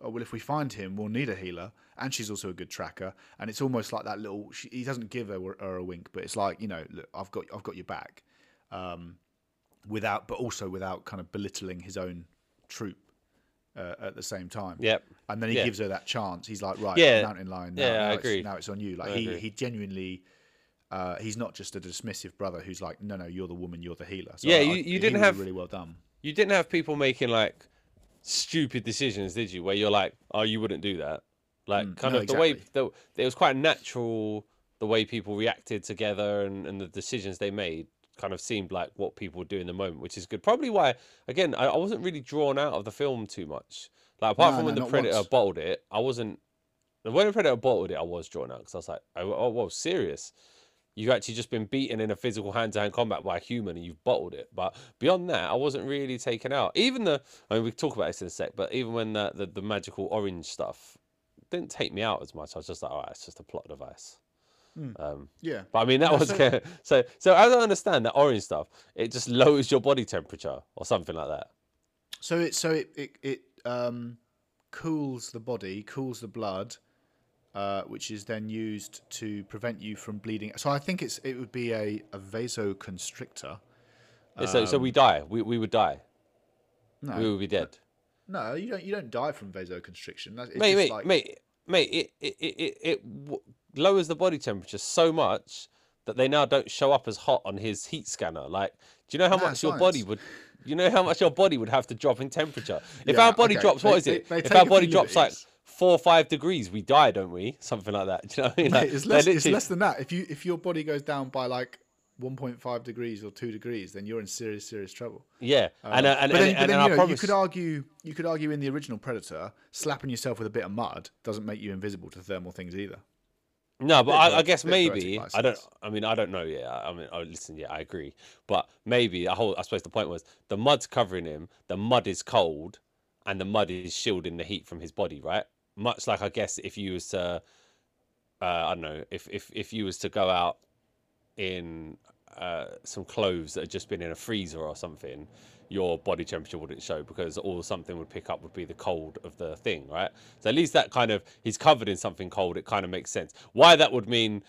oh, well, if we find him, we'll need a healer, and she's also a good tracker." And it's almost like that little. She, he doesn't give her, her a wink, but it's like, you know, look, I've got, I've got your back, um, without, but also without kind of belittling his own troop uh, at the same time. Yep. And then he Yeah. gives her that chance. He's like, right, Yeah. mountain lion. Now, Yeah, I agree. It's, now it's on you. Like I he, agree. he genuinely, uh, he's not just a dismissive brother who's like, no, no, you're the woman, you're the healer. So Yeah, I- you- you didn't have- really well done. You didn't have people making like stupid decisions, did you? Where you're like, oh, you wouldn't do that. Like, kind no, of the way the, it was quite natural. The way people reacted together and, and the decisions they made kind of seemed like what people do in the moment, which is good. Probably why, again, I, I wasn't really drawn out of the film too much. Like apart No, from when no, the predator once. bottled it, I wasn't. When the predator bottled it, I was drawn out because I was like, oh, oh, whoa, serious. You've actually just been beaten in a physical hand-to-hand combat by a human, and you've bottled it. But beyond that, I wasn't really taken out. Even the, I mean, we talk about this in a sec. But even when the the, the magical orange stuff didn't take me out as much, I was just like, oh, it's just a plot device. Um, Yeah. but I mean, that Yeah, was so- kind of, so. So as I understand that orange stuff, it just lowers your body temperature or something like that. So it so it it, it um, cools the body, cools the blood, uh, which is then used to prevent you from bleeding. So I think it's it would be a, a vasoconstrictor. Yeah, so so we die. We we would die. No, We would be dead. no, you don't you don't die from vasoconstriction. That's, it's mate, mate, like, mate, mate, it it, it, it, lowers the body temperature so much that they now don't show up as hot on his heat scanner. Like, do you know how much your body would? You know how much your body would have to drop in temperature. If Yeah, our body okay, drops, they- what is it? they if our body drops like four or five degrees, we die, don't we? Something like that. Do you know what I mean? Like, Mate, it's less, it's less than that. If you if your body goes down by like 1.5 degrees or two degrees, then you're in serious serious trouble. Yeah, and uh, and but then, and, but then, you, know, you could argue you could argue in the original Predator, slapping yourself with a bit of mud doesn't make you invisible to thermal things either. No, but I, I guess maybe. I don't. I mean, I don't know. Yeah, I mean, oh, listen. Yeah, I agree. But maybe the whole. I suppose the point was the mud's covering him. The mud is cold, and the mud is shielding the heat from his body. Right. Much like I guess if you was to, uh, I don't know, if if if you was to go out in uh, some clothes that had just been in a freezer or something, your body temperature wouldn't show because all something would pick up would be the cold of the thing, right? So at least that kind of he's covered in something cold. It kind of makes sense. Why that would mean,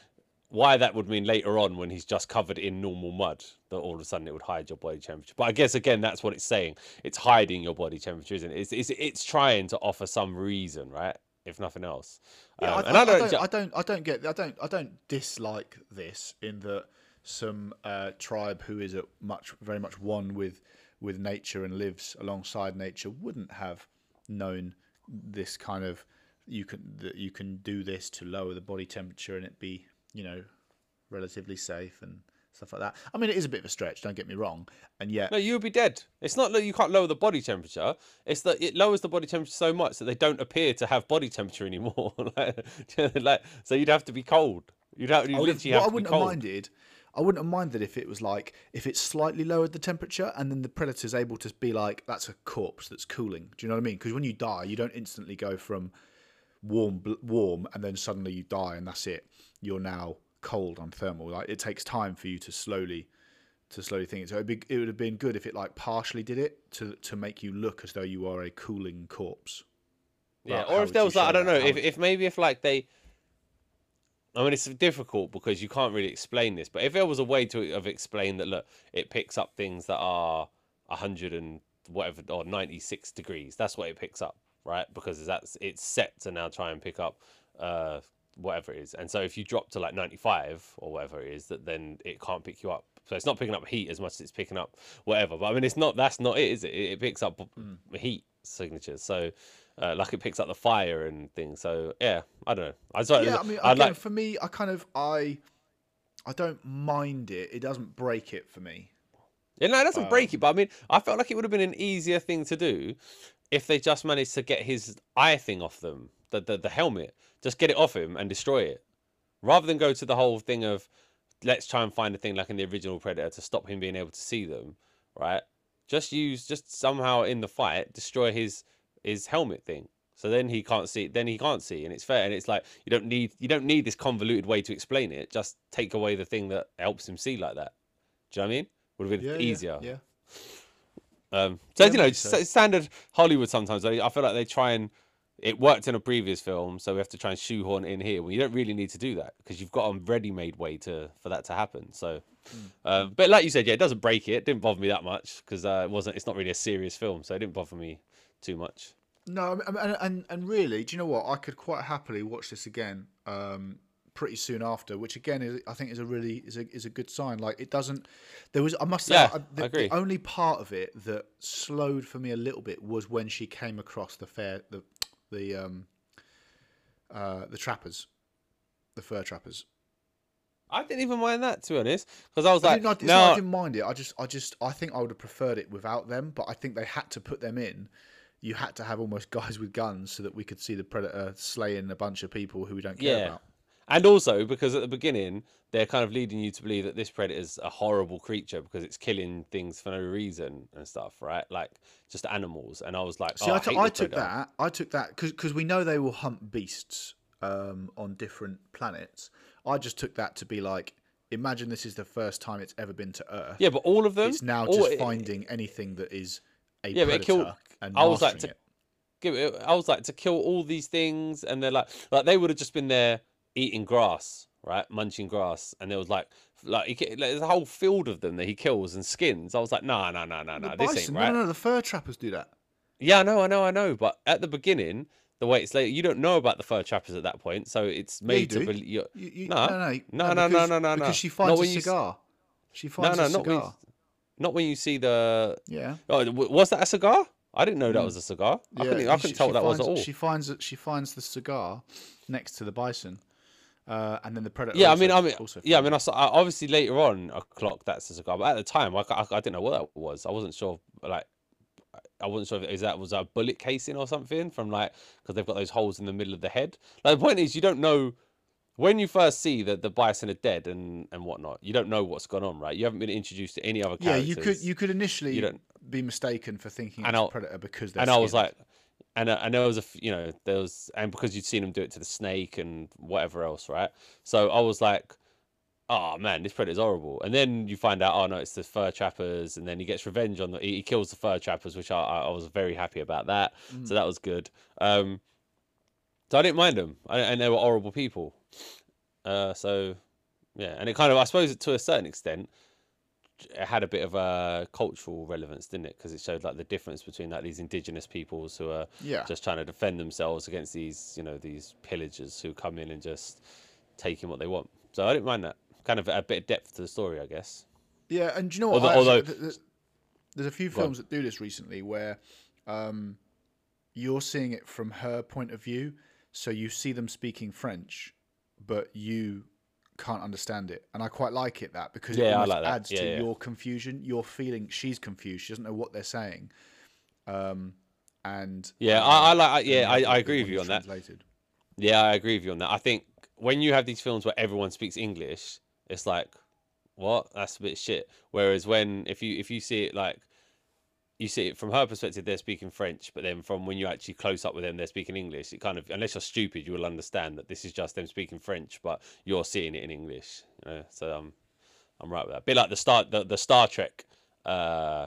why that would mean later on when he's just covered in normal mud that all of a sudden it would hide your body temperature. But I guess again that's what it's saying. It's hiding your body temperature, isn't it? It's it's, it's trying to offer some reason, right? If nothing else. Yeah, Um, I, and I, I don't. I don't, I don't get, I don't, I don't dislike this in that some uh, tribe who is at much, very much one with with nature and lives alongside nature wouldn't have known this kind of you can that you can do this to lower the body temperature and it be you know relatively safe and stuff like that. I mean, it is a bit of a stretch. Don't get me wrong, and yet No, you would be dead. It's not that you can't lower the body temperature. It's that it lowers the body temperature so much that they don't appear to have body temperature anymore. like, like, so you'd have to be cold. You'd have, you I literally what have I to be wouldn't have minded, I wouldn't have minded if it was like if it slightly lowered the temperature and then the predator's able to be like that's a corpse that's cooling. Do you know what I mean? Because when you die, you don't instantly go from warm, bl- warm, and then suddenly you die and that's it. You're now cold on thermal. Like it takes time for you to slowly to slowly think. So it'd be, it would have been good if it like partially did it to to make you look as though you are a cooling corpse. Yeah, But or if there was like, I don't know, if, if maybe if like they, I mean, it's difficult because you can't really explain this, but if there was a way to have explained that, look, it picks up things that are a hundred and whatever or ninety six degrees, that's what it picks up, right? Because that's it's set to now try and pick up uh whatever it is, and so if you drop to like ninety five or whatever it is, that then it can't pick you up. So it's not picking up heat as much as it's picking up whatever. But I mean, it's not. That's not it, is it? It, it picks up Hmm. heat signatures. So uh, like it picks up the fire and things. So yeah, I don't know. I just yeah, I mean, again, like for me, I kind of I, I don't mind it. It doesn't break it for me. yeah, no, it Um, doesn't break it. But I mean, I felt like it would have been an easier thing to do if they just managed to get his eye thing off them, the the, the helmet, just get it off him and destroy it, rather than go to the whole thing of let's try and find a thing like in the original Predator to stop him being able to see them, right? Just use just somehow in the fight destroy his his helmet thing. So then he can't see. Then he can't see, and it's fair. And it's like you don't need you don't need this convoluted way to explain it. Just take away the thing that helps him see like that. Do you know what I mean? Would have been Yeah, easier. Yeah. Um, so Yeah, you know, sense. standard Hollywood. Sometimes I I feel like they try and it worked in a previous film, so we have to try and shoehorn it in here. Well, you don't really need to do that because you've got a ready-made way to for that to happen. So, Hmm. um, but like you said, yeah, it doesn't break it. It didn't bother me that much because uh, it wasn't. It's not really a serious film, so it didn't bother me too much. No, and, and and really, do you know what? I could quite happily watch this again um, pretty soon after, which again is I think is a really is a is a good sign. Like it doesn't. There was I must say Yeah, I, I the, agree. the only part of it that slowed for me a little bit was when she came across the fair the the um uh the trappers, the fur trappers. I didn't even mind that to be honest, because I was I like, didn't, I, not I no, didn't mind it. I just I just I think I would have preferred it without them, but I think they had to put them in you had to have almost guys with guns so that we could see the predator slaying a bunch of people who we don't care Yeah. about. And also because at the beginning they're kind of leading you to believe that this predator's a horrible creature because it's killing things for no reason and stuff, right? Like just animals. And I was like, See, oh, I, I, t- hate I took that. I took that because we know they will hunt beasts um, on different planets. I just took that to be like, imagine this is the first time it's ever been to Earth. Yeah, but all of them. it's now just it- finding anything that is Yeah, but predator it killed- and I was like to- it. give it, I was like to kill all these things, and they're like, like they would have just been there eating grass, right, munching grass, and there was like, like, he, like there's a whole field of them that he kills and skins. I was like, no, no, no, no, no, this ain't bison- right. No, no, the fur trappers do that. Yeah, I know, I know, I know. But at the beginning, the way it's later, you don't know about the fur trappers at that point, so it's Yeah, you made to believe. You're... You, you, No. no, no, No, no, no, because, no, no, no. Because she finds a when s- cigar. She finds no, a not when, cigar. Not when you see the. Yeah. Oh, was that a cigar? I didn't know that was a cigar. I Yeah, couldn't, I she- couldn't tell she what that was finds, at all. She finds it- she finds the cigar next to the bison, uh, and then the predator. Yeah, I mean, I mean, yeah, I mean, I saw, I- obviously later on I clocked that's a cigar, but at the time I, I, I didn't know what that was. I wasn't sure, like, I wasn't sure if is that was a bullet casing or something from like because they've got those holes in the middle of the head. Like the point is, you don't know when you first see that the bison are dead and and whatnot. You don't know what's gone on, right? You haven't been introduced to any other characters. Yeah, you could you could initially don't- be mistaken for thinking And it's a predator because they're and I was like, and uh, and there was a you know there was and because you'd seen him do it to the snake and whatever else, right? So I was like, oh man, this predator's horrible. And then you find out, oh no, it's the fur trappers, and then he gets revenge on the he, he kills the fur trappers, which I I I was very happy about that. Mm. So that was good. Um, so I didn't mind them, I, and they were horrible people. Uh, so yeah, and it kind of I suppose to a certain extent it had a bit of a cultural relevance, didn't it? Because it showed like the difference between like these indigenous peoples who are Yeah. just trying to defend themselves against these, you know, these pillagers who come in and just taking what they want. So I didn't mind that. Kind of a bit of depth to the story, I guess. Yeah, and do you know what? Although- although- th- th- there's a few films that do this recently where um, you're seeing it from her point of view, so you see them speaking French, but you can't understand it, and I quite like it that because it Yeah, I almost like that. adds Yeah, to yeah. your confusion. You're feeling she's confused; she doesn't know what they're saying, um, and Yeah, I, I like. I, yeah, I, I agree with you on that. Yeah, I agree with you on that. I think when you have these films where everyone speaks English, it's like, what? That's a bit shit. Whereas when if you if you see it like you see it from her perspective, they're speaking French, but then from when you actually close up with them, they're speaking English. It kind of unless you're stupid, you will understand that this is just them speaking French, but you're seeing it in English. You know, so um, I'm right with that. A bit like the Star the, the Star Trek uh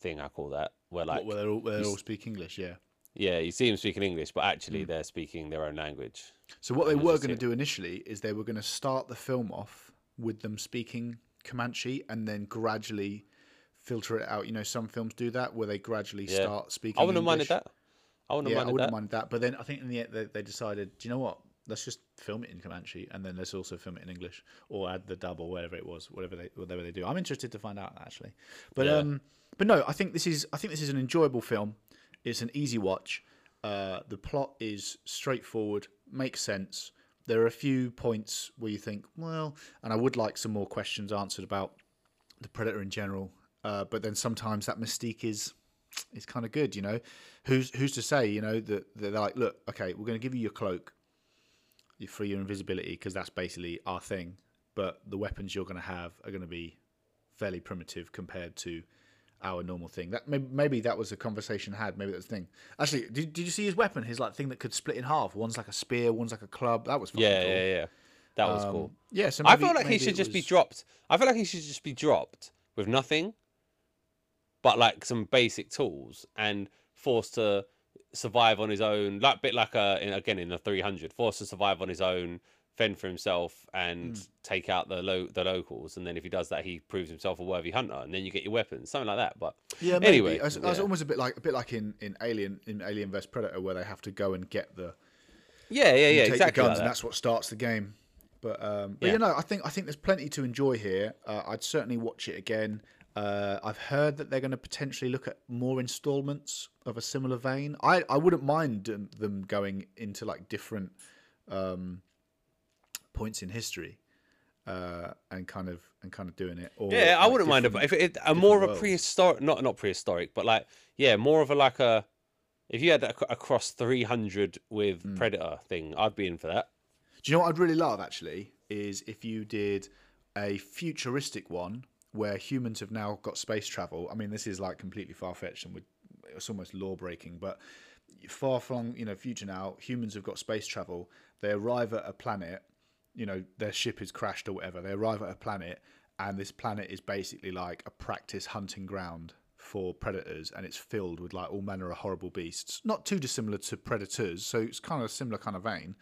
thing I call that, where like where they all, where they all speak English, yeah. yeah, you see them speaking English, but actually they're speaking their own language. So what they were going to do initially is they were going to start the film off with them speaking Comanche and then gradually filter it out. You know, some films do that where they gradually Yeah. start speaking. I wouldn't have minded that. I wouldn't Yeah, have I wouldn't that. mind that. But then I think in the end they, they decided, do you know what? Let's just film it in Comanche and then let's also film it in English or add the dub or whatever it was, whatever they whatever they do. I'm interested to find out actually. But Yeah. um, but no, I think this is I think this is an enjoyable film. It's an easy watch. Uh, the plot is straightforward, makes sense. There are a few points where you think, well, and I would like some more questions answered about the predator in general. Uh, but then sometimes that mystique is is kind of good, you know. Who's who's to say, you know, that, that they're like, look, okay, we're going to give you your cloak, you for your invisibility, because that's basically our thing. But the weapons you're going to have are going to be fairly primitive compared to our normal thing. That maybe, maybe that was a conversation had. Maybe that's the thing. Actually, did, did you see his weapon? His like thing that could split in half. One's like a spear, one's like a club. That was fucking Yeah, cool. yeah, yeah. That was Um, cool. Yeah, so I maybe- feel like he should just be dropped. I feel like he should just be dropped with nothing, but like some basic tools and forced to survive on his own. Like bit like a in, again in the 300, forced to survive on his own, fend for himself, and Hmm. take out the lo- the locals. And then if he does that, he proves himself a worthy hunter, and then you get your weapons, something like that. But Yeah, maybe. anyway, I was, I was yeah. almost a bit like a bit like in, in Alien in Alien vs Predator where they have to go and get the yeah, yeah, yeah, take exactly. the guns like and that's what starts the game. But um, but Yeah. you know, I think I think there's plenty to enjoy here. Uh, I'd certainly watch it again. Uh, I've heard that they're going to potentially look at more installments of a similar vein. I, I wouldn't mind them going into like different um, points in history uh, and kind of and kind of doing it. Or Yeah, I like, wouldn't mind If it, a more of a worlds. prehistoric, not not prehistoric, but like yeah, more of a like a If you had ac- across 300 with Hmm. Predator thing, I'd be in for that. Do you know what I'd really love actually is if you did a futuristic one where humans have now got space travel. I mean, this is like completely far fetched and it's almost law breaking, but far flung, you know, future now, humans have got space travel. They arrive at a planet, you know, their ship is crashed or whatever. They arrive at a planet, and this planet is basically like a practice hunting ground for predators, and it's filled with like all manner of horrible beasts. Not too dissimilar to predators, so it's kind of a similar kind of vein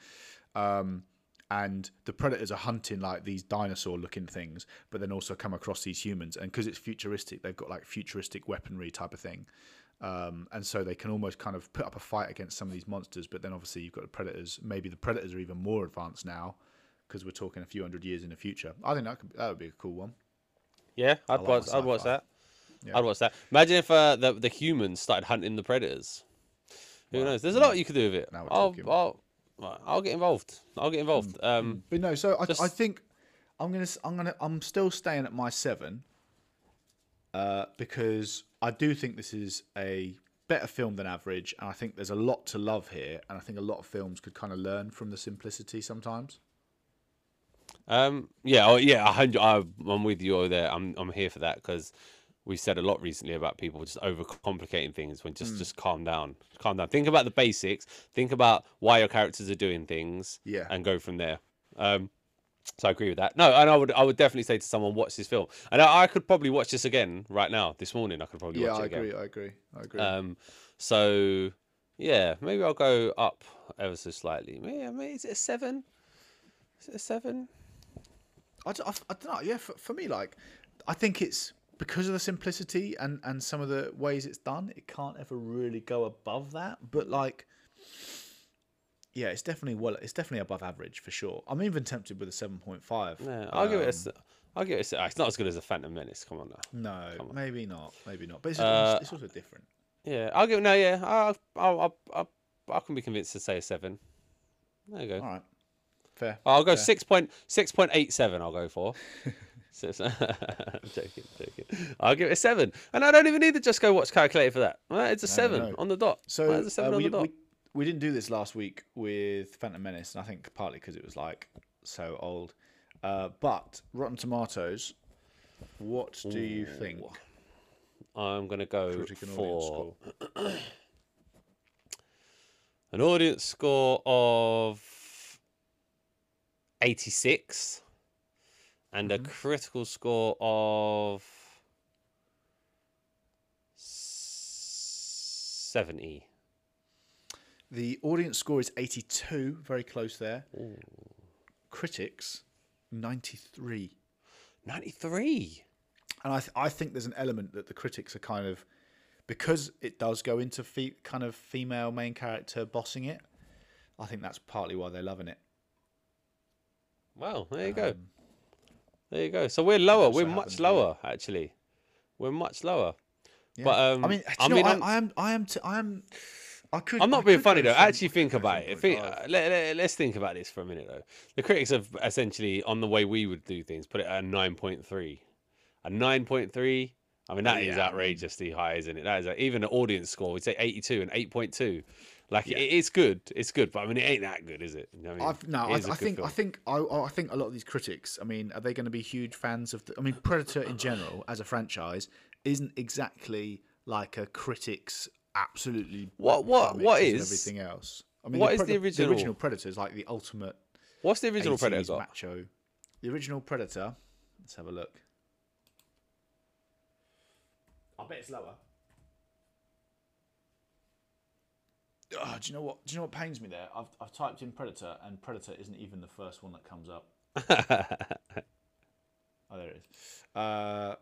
um, and the predators are hunting like these dinosaur looking things but then also come across these humans and because it's futuristic they've got like futuristic weaponry type of thing um, and so they can almost kind of put up a fight against some of these monsters but then obviously you've got the predators maybe the predators are even more advanced now because we're talking a few hundred years in the future i think that, could, that would be a cool one Yeah, I'd like watch. I'd watch that. Yeah. I'd watch that. Imagine if uh, the the humans started hunting the predators. Who knows? There's a lot you could do with it. Now we're I'll, talking. I'll, right, I'll get involved. I'll get involved. Um, but no so I, Just- I think i'm gonna i'm gonna i'm still staying at my seven uh, because i do think this is a better film than average and i think there's a lot to love here and i think a lot of films could kind of learn from the simplicity sometimes Um, yeah, oh, yeah. I- I'm with you there. I'm I'm here for that because we said a lot recently about people just overcomplicating things when just just calm down, calm down. Think about the basics. Think about why your characters are doing things. Yeah. and go from there. Um, so I agree with that. No, and I would I would definitely say to someone, watch this film. And I, I could probably watch this again right now. This morning, I could probably yeah watch i it again. agree i agree i agree Um, so yeah, maybe I'll go up ever so slightly. Maybe, I is it a seven? Is it a seven? I don't know. Yeah, for, for me, like, I think it's because of the simplicity and and some of the ways it's done. It can't ever really go above that. But like, yeah, it's definitely well, it's definitely above average for sure. I'm even tempted with a seven point five. Yeah, I'll give it a. s- I'll give it a. It's not as good as a Phantom Menace. Come on now. No, maybe not. Maybe not. But it's, Uh, it's also different. Yeah, I'll give. No, yeah, I'll, I'll, I'll, I'll, I can be convinced to say a seven. There you go. All right, fair. I'll go fair. six point six point eight seven. I'll go for. I'm joking, joking. I'll give it a seven, and I don't even need to just go watch calculator for that. Right, it's a seven no. on the dot. So Right, it's a seven uh, on we, the dot. we we didn't do this last week with Phantom Menace, and I think partly because it was like so old. Uh, but Rotten Tomatoes, what do you think? I'm gonna go Critic audience for an audience score of 86 and Mm-hmm. a critical score of 70. The audience score is 82, very close there. Critics, 93. 93. And I, th- I think there's an element that the critics are kind of, because it does go into fe- kind of female main character bossing it, I think that's partly why they're loving it. Well, there you go. There you go. So we're lower. We're much lower, actually. We're much lower. Yeah. But um, I mean, I mean, I, I am, I am, t- I am, I could. I'm I not being could funny though. Actually, think about it. Think, uh, let, let, let's think about this for a minute though. The critics have essentially, on the way we would do things, put it at a 9.3. A 9.3. I mean, that is Yeah, I mean- outrageously high, isn't it? That is a, even the audience score. We'd say 82 and 8.2. Like Yeah. it, it's good. It's good, but I mean, it ain't that good, is it? You know what I mean? I've, no, It I, is a I good think I think I, I think a lot of these critics. I mean, are they going to be huge fans of? The, I mean, Predator in general as a franchise isn't exactly like a critics absolutely. What- what- vomit what and is- everything else? I mean, what is Pred- the original- The original Predator is like the ultimate. What's the original 80s Predator macho. The original Predator. Let's have a look. I bet it's lower. Oh, do you know what? Do you know what pains me there? I've I've typed in Predator, and Predator isn't even the first one that comes up. oh, there it is. Uh,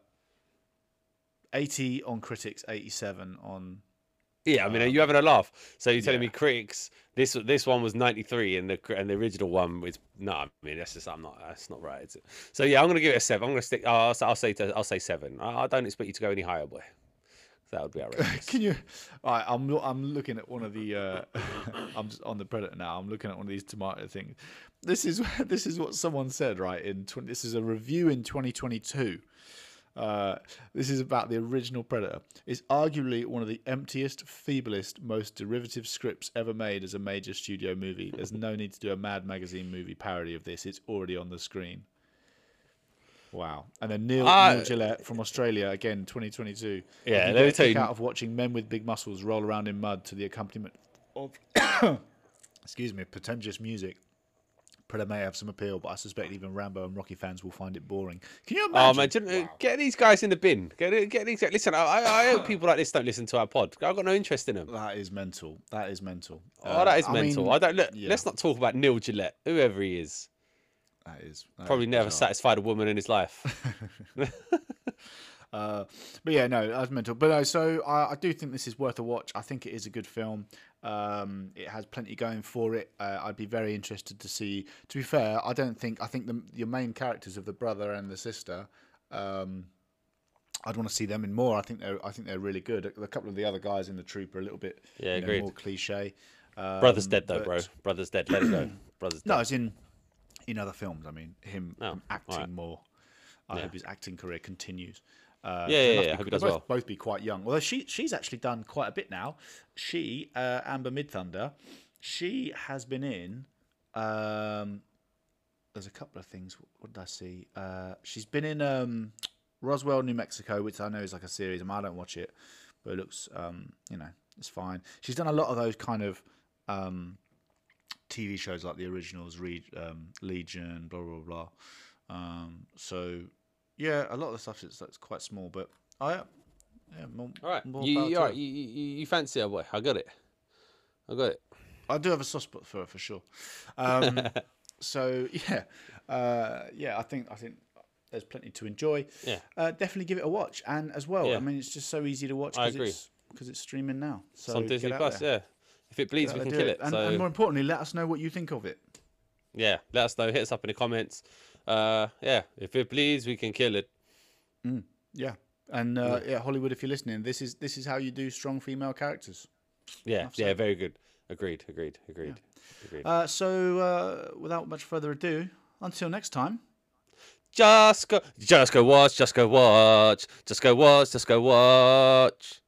Eighty on critics, eighty-seven on. Yeah, I mean, are you having a laugh? So you're telling yeah. me critics this this one was 93 and the and the original one was no. I mean, that's just I'm not that's not right. Is it? So yeah, I'm gonna give it a seven. I'm gonna stick. I'll, I'll say to, I'll say seven. I, I don't expect you to go any higher, boy. That would be outrageous. Can you? Right, I'm I'm looking at one of the. Uh, I'm just on the Predator now. I'm looking at one of these tomato things. This is this is what someone said right in. 20, this is a review in 2022. Uh, this is about the original Predator. It's arguably one of the emptiest, feeblest, most derivative scripts ever made as a major studio movie. There's no need to do a Mad Magazine movie parody of this. It's already on the screen. Wow. And then Neil, I- Neil Jillett from Australia, again, 2022. Yeah, You let me tell you- out of watching men with big muscles roll around in mud to the accompaniment of, excuse me, pretentious music. Predator may have some appeal, but I suspect even Rambo and Rocky fans will find it boring. Can you imagine? Oh man, do you know- get these guys in the bin. Get get these. Listen, I, I I hope people like this don't listen to our pod. I've got no interest in them. That is mental. That is mental. Oh, Uh, that is I mental. mean, I don't. Look, yeah. Let's not talk about Neil Jillett, whoever he is. That is that Probably is never bizarre. satisfied a woman in his life. Uh, but yeah, no, that's mental. But no, so I, I do think this is worth a watch. I think it is a good film. Um, it has plenty going for it. Uh, I'd be very interested to see. To be fair, I don't think I think the your main characters of the brother and the sister. Um, I'd want to see them in more. I think they're I think they're really good. A couple of the other guys in the troop are a little bit Yeah, you know, more cliche. Um, Brother's dead though, bro. Brother's dead. Let it go. Brother's dead. No, it's in in other films. I mean, him, Oh, him acting alright. more. I Yeah. hope his acting career continues. Uh, Yeah, yeah, yeah, be- I hope he does both, well. Both be quite young. Although she she's actually done quite a bit now. She uh, Amber Midthunder, she has been in. Um, there's a couple of things. What did I see? Uh, she's been in um, Roswell, New Mexico, which I know is like a series. I don't watch it, but it looks, um, you know, it's fine. She's done a lot of those kind of um, TV shows like the originals, um, Legion, blah blah blah. Um, so yeah, a lot of the stuff is that's quite small, but I yeah, more, All right. more You, power you, to all right. You, you, you fancy her, boy? I got it. I got it. I do have a soft spot for for sure. Um, so yeah, uh, yeah, I think I think there's plenty to enjoy. Yeah. uh, definitely give it a watch, and as well, Yeah. I mean, it's just so easy to watch. I agree. Because it's streaming now. So It's on Disney Plus. there. Yeah. If it bleeds, we can kill it. And, so and more importantly, let us know what you think of it. yeah, let us know. Hit us up in the comments. Uh, yeah. If it bleeds, we can kill it. Yeah, and uh, yeah, Hollywood, if you're listening, this is this is how you do strong female characters. Yeah. Yeah. Very good. Agreed. Agreed. Agreed. Agreed. Uh, so uh, without much further ado, until next time. Just go, just go watch, just go watch, just go watch, just go watch.